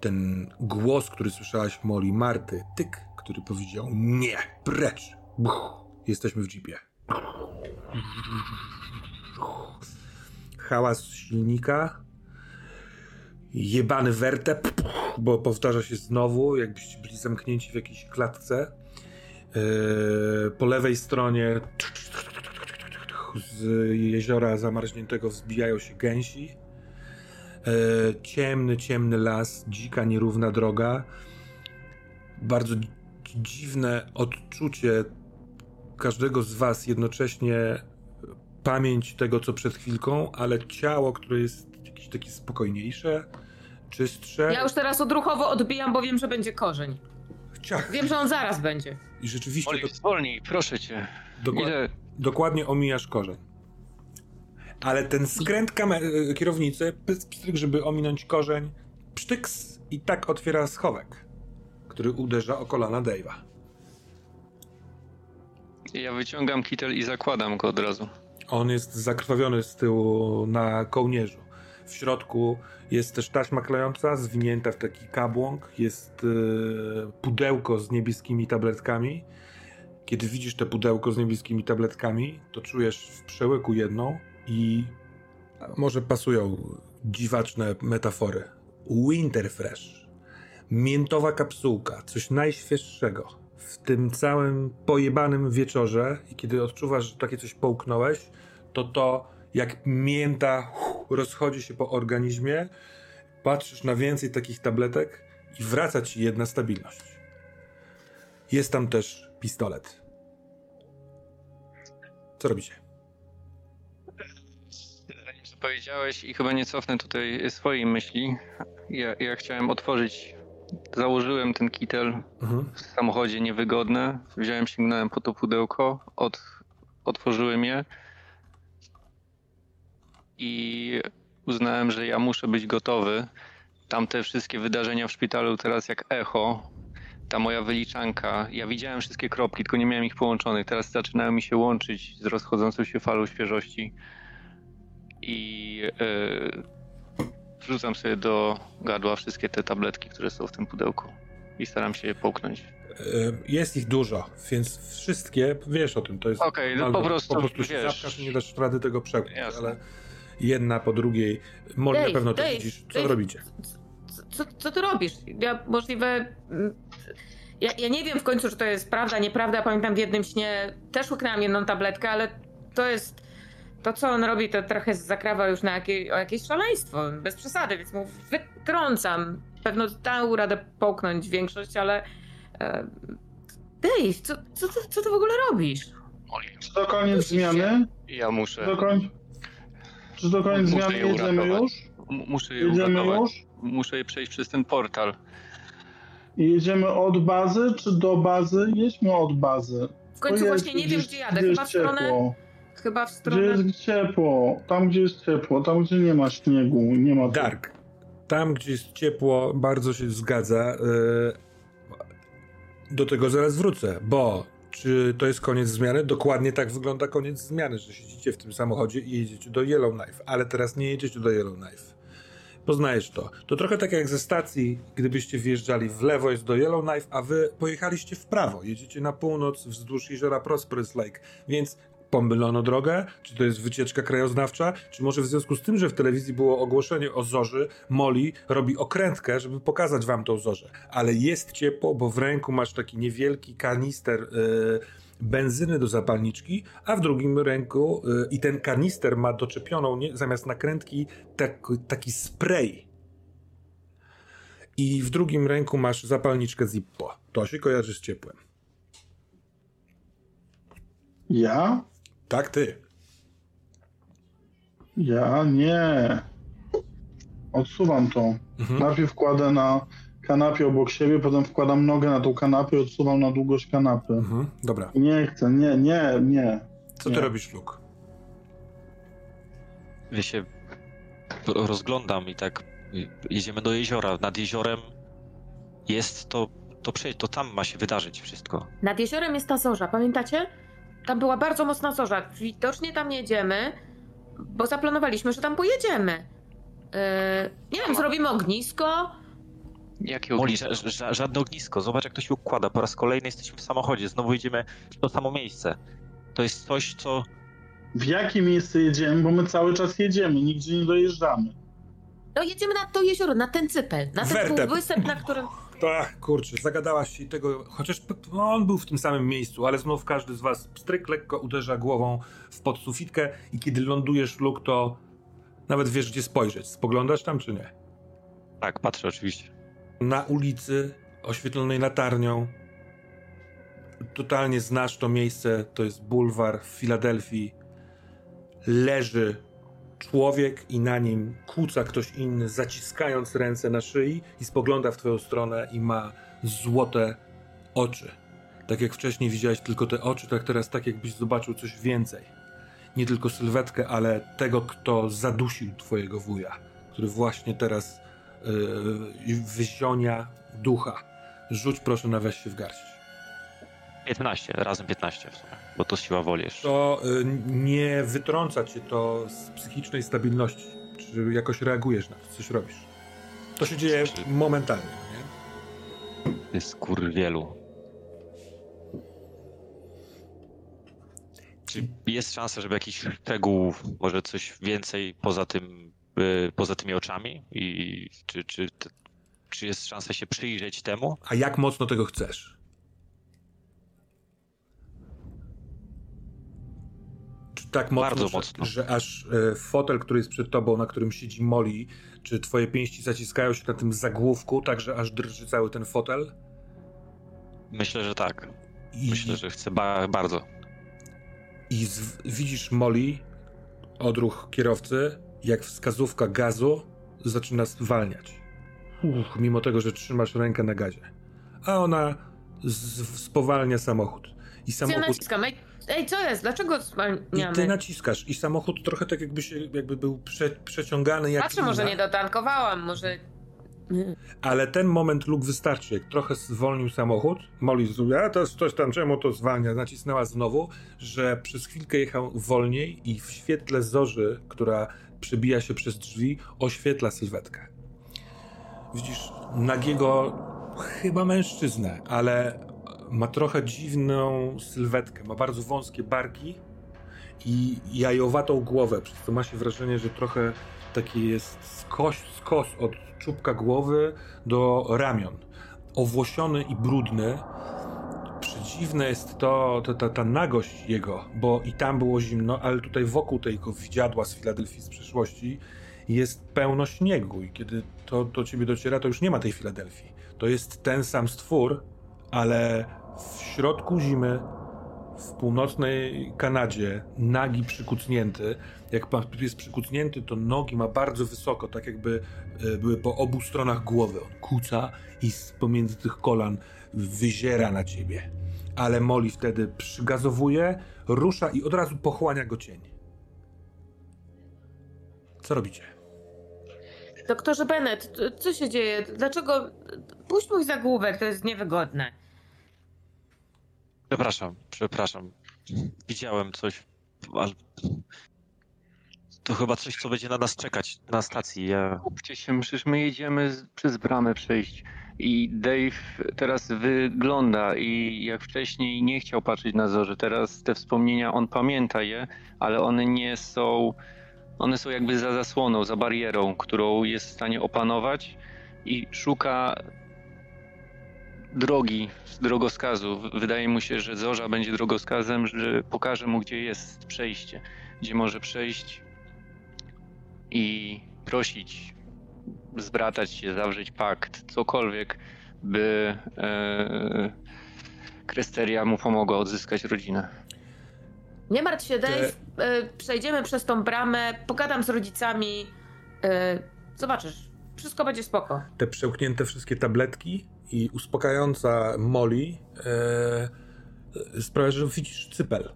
ten głos, który słyszałaś Moli Marty, tyk, który powiedział nie, precz, Buch, jesteśmy w jeepie. Hałas silnika, jebany wertep, bo powtarza się znowu, jakbyście byli zamknięci w jakiejś klatce. Yy, po lewej stronie z jeziora zamarzniętego wzbijają się gęsi. E, ciemny, ciemny las, dzika, nierówna droga. Bardzo dziwne odczucie każdego z Was, jednocześnie pamięć tego, co przed chwilką, ale ciało, które jest jakieś takie spokojniejsze, czystsze. Ja już teraz odruchowo odbijam, bo wiem, że będzie korzeń. Ciach. Wiem, że on zaraz będzie. I rzeczywiście. Oli, to... zwolnij, proszę cię. Dokład... Ile... Dokładnie omijasz korzeń. Ale ten skręt kamer- kierownicy, pstryk, żeby ominąć korzeń, psztyks i tak otwiera schowek, który uderza o kolana Dave'a. Ja wyciągam kitel i zakładam go od razu. On jest zakrwawiony z tyłu na kołnierzu. W środku jest też taśma klejąca, zwinięta w taki kabłąk. Jest yy, pudełko z niebieskimi tabletkami. Kiedy widzisz te pudełko z niebieskimi tabletkami, to czujesz w przełyku jedną, i może pasują dziwaczne metafory. Winter Fresh. miętowa kapsułka, coś najświeższego. W tym całym pojebanym wieczorze i kiedy odczuwasz, że takie coś połknąłeś, to to jak mięta rozchodzi się po organizmie, patrzysz na więcej takich tabletek i wraca ci jedna stabilność. Jest tam też pistolet. Co robicie? Powiedziałeś i chyba nie cofnę tutaj swojej myśli, ja, ja chciałem otworzyć, założyłem ten kitel Mhm. w samochodzie niewygodne, wziąłem, sięgnąłem po to pudełko, od, otworzyłem je i uznałem, że ja muszę być gotowy. Tamte wszystkie wydarzenia w szpitalu teraz jak echo, ta moja wyliczanka, ja widziałem wszystkie kropki, tylko nie miałem ich połączonych. Teraz zaczynają mi się łączyć z rozchodzącą się falą świeżości i yy, wrzucam sobie do gardła wszystkie te tabletki, które są w tym pudełku i staram się je połknąć. Y, Jest ich dużo, więc wszystkie, wiesz o tym, to jest... Okej, no albo po prostu, Po prostu się wiesz. zapkasz nie dasz rady tego przełknąć, Jasne. ale jedna po drugiej. Molly, na Dave, pewno to Dave, widzisz. Co Dave. robicie? Co, co ty robisz? Ja możliwe. mm, Ja, ja nie wiem w końcu, czy to jest prawda, nieprawda. Pamiętam w jednym śnie też łyknęłam jedną tabletkę, ale to jest. To, co on robi, to trochę zakrawa już na jakie, o jakieś szaleństwo. Bez przesady, więc mu wytrącam. Pewno dał radę połknąć większość, ale. E, Dave, co, co, ty- co ty w ogóle robisz? Czy to koniec zmiany? Ja muszę, to koń... Czy to koniec Muszę zmiany? je Jedziemy uratować. już? m- muszę je Jedziemy uratować. już? Muszę je przejść przez ten portal. I jedziemy od bazy, czy do bazy? Jedźmy od bazy. W końcu właśnie nie wiem, gdzieś- gdzie jadę. gdzie Chyba w stronę. ciepło. Chyba w Gdzie stronę. jest ciepło? Tam, gdzie jest ciepło, tam, gdzie nie ma śniegu, nie ma... Dark. Tam, gdzie jest ciepło, bardzo się zgadza. y, Do tego zaraz wrócę, bo czy to jest koniec zmiany? Dokładnie tak wygląda koniec zmiany, że siedzicie w tym samochodzie i jedziecie do Yellowknife, ale teraz nie jedziecie do Yellowknife. Poznajesz to. To trochę tak jak ze stacji, gdybyście wjeżdżali w lewo jest do Yellowknife, a wy pojechaliście w prawo. Jedziecie na północ wzdłuż jeziora Prosperous Lake, więc pomylono drogę, czy to jest wycieczka krajoznawcza, czy może w związku z tym, że w telewizji było ogłoszenie o zorzy, Molly robi okrętkę, żeby pokazać wam tą zorzę. Ale jest ciepło, bo w ręku masz taki niewielki kanister yy, benzyny do zapalniczki, a w drugim ręku yy, i ten kanister ma doczepioną nie, zamiast nakrętki tak, taki spray. I w drugim ręku masz zapalniczkę Zippo. To się kojarzy z ciepłem. Ja? Tak, ty. Ja nie. Odsuwam to. Mhm. Najpierw kładę na kanapie obok siebie, potem wkładam nogę na tą kanapę i odsuwam na długość kanapy. Mhm. Dobra. Nie chcę, nie, nie, nie. Co ty Nie. robisz, Luke? Ja się ro- rozglądam i tak jedziemy do jeziora. Nad jeziorem jest to, to przejść, to tam ma się wydarzyć wszystko. Nad jeziorem jest ta zorza, pamiętacie? Tam była bardzo mocna zorza. Widocznie tam jedziemy, bo zaplanowaliśmy, że tam pojedziemy. Yy, nie wiem, zrobimy ognisko. Jakie Moli, ognisko? ża- ża- żadne ognisko. Zobacz, jak to się układa. Po raz kolejny jesteśmy w samochodzie. Znowu idziemy w to samo miejsce. To jest coś, co. W jakie miejsce jedziemy, bo my cały czas jedziemy, nigdzie nie dojeżdżamy. No jedziemy na to jezioro, na ten cypel, na ten Wertep. półwysep, na którym... Tak, kurczę, zagadałaś się tego, chociaż no, on był w tym samym miejscu, ale znów każdy z was pstryk lekko uderza głową w podsufitkę i kiedy lądujesz, Luke, to nawet wiesz, gdzie spojrzeć. Spoglądasz tam, czy nie? Tak, patrzę oczywiście. Na ulicy, oświetlonej latarnią, totalnie znasz to miejsce, to jest bulwar w Filadelfii. Leży człowiek i na nim kłóca ktoś inny, zaciskając ręce na szyi i spogląda w twoją stronę i ma złote oczy. Tak jak wcześniej widziałeś tylko te oczy, tak teraz tak jakbyś zobaczył coś więcej. Nie tylko sylwetkę, ale tego, kto zadusił twojego wuja, który właśnie teraz yy, wyzionia ducha. Rzuć proszę na weź się w garść. 15, razem 15 w sumie, bo to siła woli jeszcze. To y, nie wytrąca cię to z psychicznej stabilności. Czy jakoś reagujesz na to, coś robisz. To się dzieje momentalnie, no nie? Ty skurwielu. Czy jest szansa, żeby jakiś szczegół, może coś więcej poza tym, y, poza tymi oczami? I czy, czy czy jest szansa się przyjrzeć temu? A jak mocno tego chcesz? Tak mocno, Bardzo że, mocno. że aż e, fotel, który jest przed tobą, na którym siedzi Molly, czy twoje pięści zaciskają się na tym zagłówku, tak że aż drży cały ten fotel? Myślę, że tak. I, Myślę, że chcę ba bardzo. i z, widzisz Molly, odruch kierowcy, jak wskazówka gazu zaczyna zwalniać. Uch, mimo tego, że trzymasz rękę na gazie. A ona z, spowalnia samochód. I Ja samochód naciskam. Ej, co jest? Dlaczego I zwalniamy? ty naciskasz i samochód trochę tak jakby się, jakby był prze, przeciągany jak Patrzę, może nie dotankowałam, może... Ale ten moment lub wystarczy, jak trochę zwolnił samochód, Molly zrobiła, a to jest coś tam, czemu to zwalnia, nacisnęła znowu, że przez chwilkę jechał wolniej i w świetle zorzy, która przebija się przez drzwi, oświetla sylwetkę. Widzisz nagiego chyba mężczyznę, ale ma trochę dziwną sylwetkę, ma bardzo wąskie barki i jajowatą głowę, przez co ma się wrażenie, że trochę taki jest skos, skos od czubka głowy do ramion. Owłosiony i brudny. Przedziwne jest to, to ta, ta nagość jego, bo i tam było zimno, ale tutaj wokół tego widziadła z Filadelfii z przeszłości jest pełno śniegu i kiedy to do ciebie dociera, to już nie ma tej Filadelfii. To jest ten sam stwór, ale w środku zimy w północnej Kanadzie, nagi przykucnięty. Jak pan jest przykucnięty, to nogi ma bardzo wysoko, tak jakby e, były po obu stronach głowy. On kuca i z pomiędzy tych kolan wyziera na ciebie. Ale Molly wtedy przygazowuje, rusza i od razu pochłania go cień. Co robicie? Doktorze Bennett, co się dzieje? Dlaczego... Puść mój zagłówek, to jest niewygodne. Przepraszam, przepraszam. Widziałem coś, to chyba coś, co będzie na nas czekać na stacji. Ja... Kupcie się, przecież my jedziemy z, przez bramę przejść. I Dave teraz wygląda i jak wcześniej nie chciał patrzeć na zorze, teraz te wspomnienia, on pamięta je, ale one nie są, one są jakby za zasłoną, za barierą, którą jest w stanie opanować i szuka drogi, drogowskazu. Wydaje mu się, że zorza będzie drogowskazem, że pokaże mu, gdzie jest przejście, gdzie może przejść i prosić, zbratać się, zawrzeć pakt, cokolwiek, by e, Krysteria mu pomogła odzyskać rodzinę. Nie martw się, Dave. E, przejdziemy przez tą bramę, pogadam z rodzicami. E, zobaczysz, wszystko będzie spoko. Te przełknięte wszystkie tabletki i uspokajająca Molly e, sprawia, że widzisz cypel.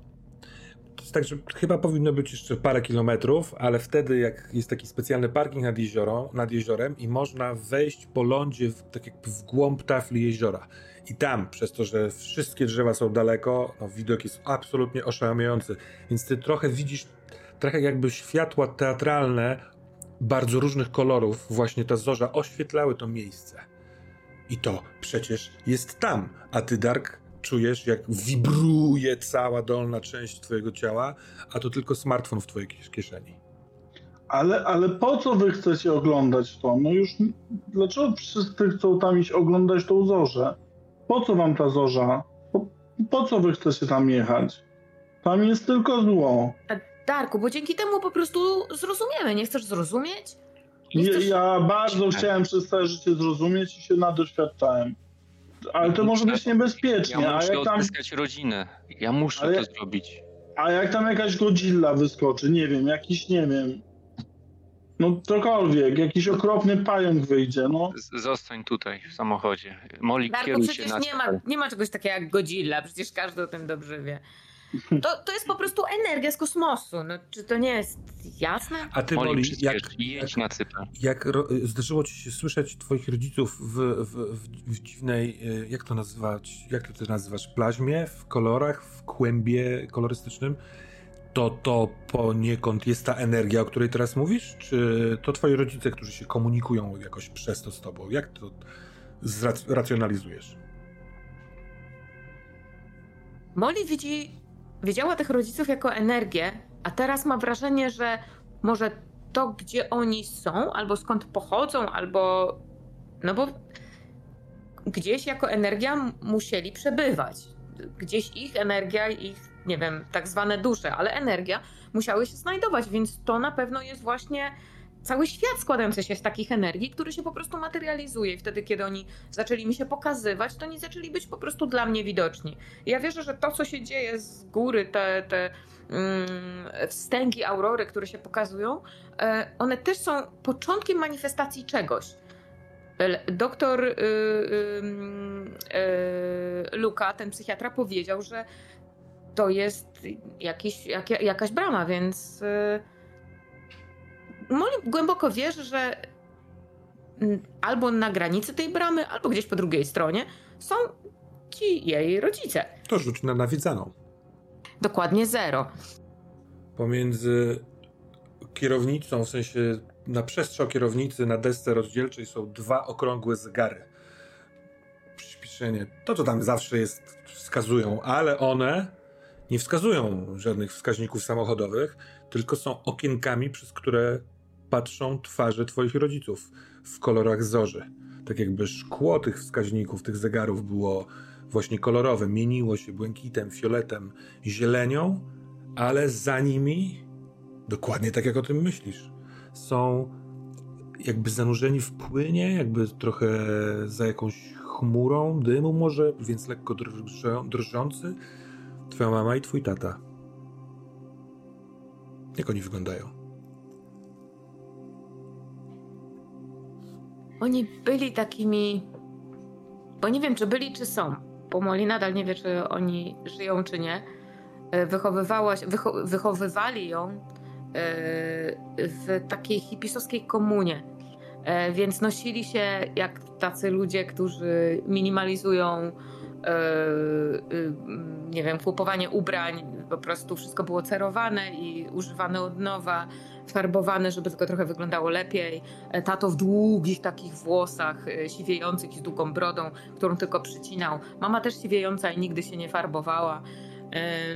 To jest tak, że chyba powinno być jeszcze parę kilometrów, ale wtedy jak jest taki specjalny parking nad, jeziorą, nad jeziorem i można wejść po lądzie w, tak jakby w głąb tafli jeziora. I tam, przez to, że wszystkie drzewa są daleko, no, widok jest absolutnie oszałamiający. Więc ty trochę widzisz, trochę jakby światła teatralne bardzo różnych kolorów, właśnie ta zorza oświetlały to miejsce. I to przecież jest tam, a ty, Dark, czujesz, jak wibruje cała dolna część twojego ciała, a to tylko smartfon w twojej kies- kieszeni. Ale, ale po co wy chcecie oglądać to? No już, dlaczego wszyscy chcą tam iść oglądać tą zorzę? Po co wam ta zorza? Po, po co wy chcecie tam jechać? Tam jest tylko zło. Darku, bo dzięki temu po prostu zrozumiemy. Nie chcesz zrozumieć? Nie Ja, chcesz... ja bardzo chciałem przez całe życie zrozumieć i się nadoświadczałem. Ale to może być niebezpiecznie, Ja a muszę jak tam, odzyskać rodzinę. Ja muszę Ale- to zrobić. a jak tam jakaś Godzilla wyskoczy, nie wiem, jakiś, nie wiem, no cokolwiek, jakiś okropny pająk wyjdzie, no. Zostań tutaj w samochodzie. Moli, Darku, kieruj się przecież na nie ma, nie ma czegoś takiego jak Godzilla, przecież każdy o tym dobrze wie. To, to jest po prostu energia z kosmosu. No, czy to nie jest jasne? A ty, Moli, jak, jak, na Cypr. jak ro, zdarzyło ci się słyszeć twoich rodziców w, w, w, w dziwnej, e, jak to nazywać, jak to ty nazywasz, plaźmie, w kolorach, w kłębie kolorystycznym, to to poniekąd jest ta energia, o której teraz mówisz? Czy to twoi rodzice, którzy się komunikują jakoś przez to z tobą? Jak to zracjonalizujesz? Molly widzi, widziała tych rodziców jako energię, a teraz ma wrażenie, że może to, gdzie oni są, albo skąd pochodzą, albo. No bo gdzieś jako energia musieli przebywać. Gdzieś ich energia, ich, nie wiem, tak zwane dusze, ale energia musiały się znajdować, więc to na pewno jest właśnie cały świat składający się z takich energii, który się po prostu materializuje. I wtedy, kiedy oni zaczęli mi się pokazywać, to oni zaczęli być po prostu dla mnie widoczni. I ja wierzę, że to, co się dzieje z góry, te, te mm, wstęgi aurory, które się pokazują, e, one też są początkiem manifestacji czegoś. Doktor y, y, y, Luka, ten psychiatra, powiedział, że to jest jakiś, jak, jakaś brama, więc y, Molly głęboko wierzy, że albo na granicy tej bramy, albo gdzieś po drugiej stronie są ci jej rodzice. To rzuć na nawiedzaną. Dokładnie zero. Pomiędzy kierownicą, w sensie na przestrzał kierownicy na desce rozdzielczej są dwa okrągłe zegary. Przyspieszenie. To, co tam zawsze jest, wskazują, ale one nie wskazują żadnych wskaźników samochodowych, tylko są okienkami, przez które patrzą twarze twoich rodziców w kolorach zorzy. Tak jakby szkło tych wskaźników, tych zegarów było właśnie kolorowe, mieniło się błękitem, fioletem, zielenią, ale za nimi, dokładnie tak jak o tym myślisz, są jakby zanurzeni w płynie, jakby trochę za jakąś chmurą dymu może, więc lekko drżą, drżący, twoja mama i twój tata. Jak oni wyglądają? Oni byli takimi. Bo nie wiem, czy byli, czy są. Bo Molly nadal nie wie, czy oni żyją, czy nie. E, wychowywała wycho wychowywali ją e, w takiej hipisowskiej komunie. E, więc nosili się jak tacy ludzie, którzy minimalizują nie wiem, kupowanie ubrań, po prostu wszystko było cerowane i używane od nowa farbowane, żeby tylko trochę wyglądało lepiej. E, tato w długich takich włosach, e, siwiejących z długą brodą, którą tylko przycinał. Mama też siwiejąca i nigdy się nie farbowała. E,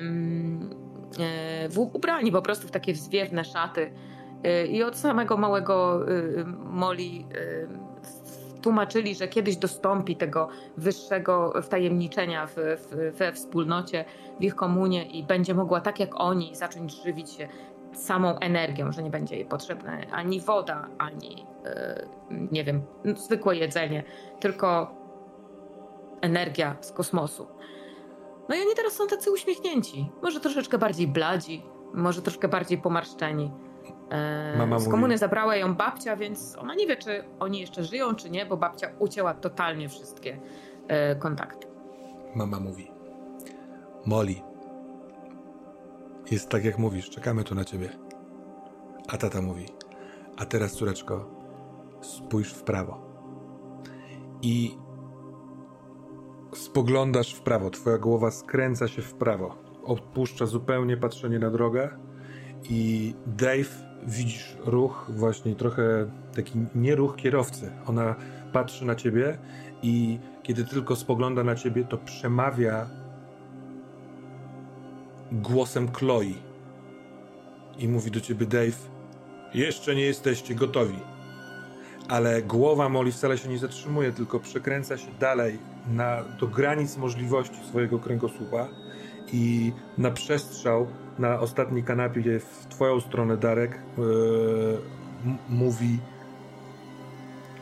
w ubrani po prostu w takie zwiewne szaty. I od samego małego Moli tłumaczyli, że kiedyś dostąpi tego wyższego wtajemniczenia w, w, we wspólnocie, w ich komunie i będzie mogła tak jak oni zacząć żywić się samą energią, że nie będzie jej potrzebna ani woda, ani yy, nie wiem, zwykłe jedzenie, tylko energia z kosmosu. No i oni teraz są tacy uśmiechnięci. Może troszeczkę bardziej bladzi, może troszkę bardziej pomarszczeni. E, Mama z komuny mówi... zabrała ją babcia, więc ona nie wie, czy oni jeszcze żyją, czy nie, bo babcia ucięła totalnie wszystkie e, kontakty. Mama mówi: Molly, jest tak jak mówisz, czekamy tu na ciebie. A tata mówi: A teraz, córeczko, spójrz w prawo. I spoglądasz w prawo, twoja głowa skręca się w prawo. Opuszcza zupełnie patrzenie na drogę i Dave widzisz ruch, właśnie trochę taki nieruch kierowcy. Ona patrzy na ciebie i kiedy tylko spogląda na ciebie, to przemawia głosem Chloe. I mówi do ciebie Dave: Jeszcze nie jesteście gotowi. Ale głowa Molly wcale się nie zatrzymuje, tylko przekręca się dalej na, do granic możliwości swojego kręgosłupa i na przestrzał na ostatniej kanapie w twoją stronę Darek yy, mówi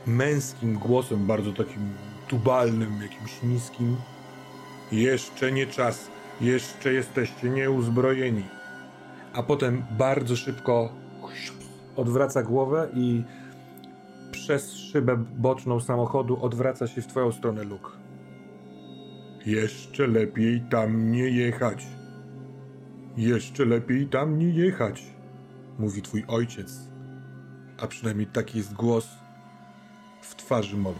męskim głosem, bardzo takim tubalnym, jakimś niskim. Jeszcze nie czas, jeszcze jesteście nieuzbrojeni. A potem bardzo szybko odwraca głowę i przez szybę boczną samochodu odwraca się w twoją stronę Luke. Jeszcze lepiej tam nie jechać. Jeszcze lepiej tam nie jechać, mówi twój ojciec. A przynajmniej taki jest głos w twarzy Molly.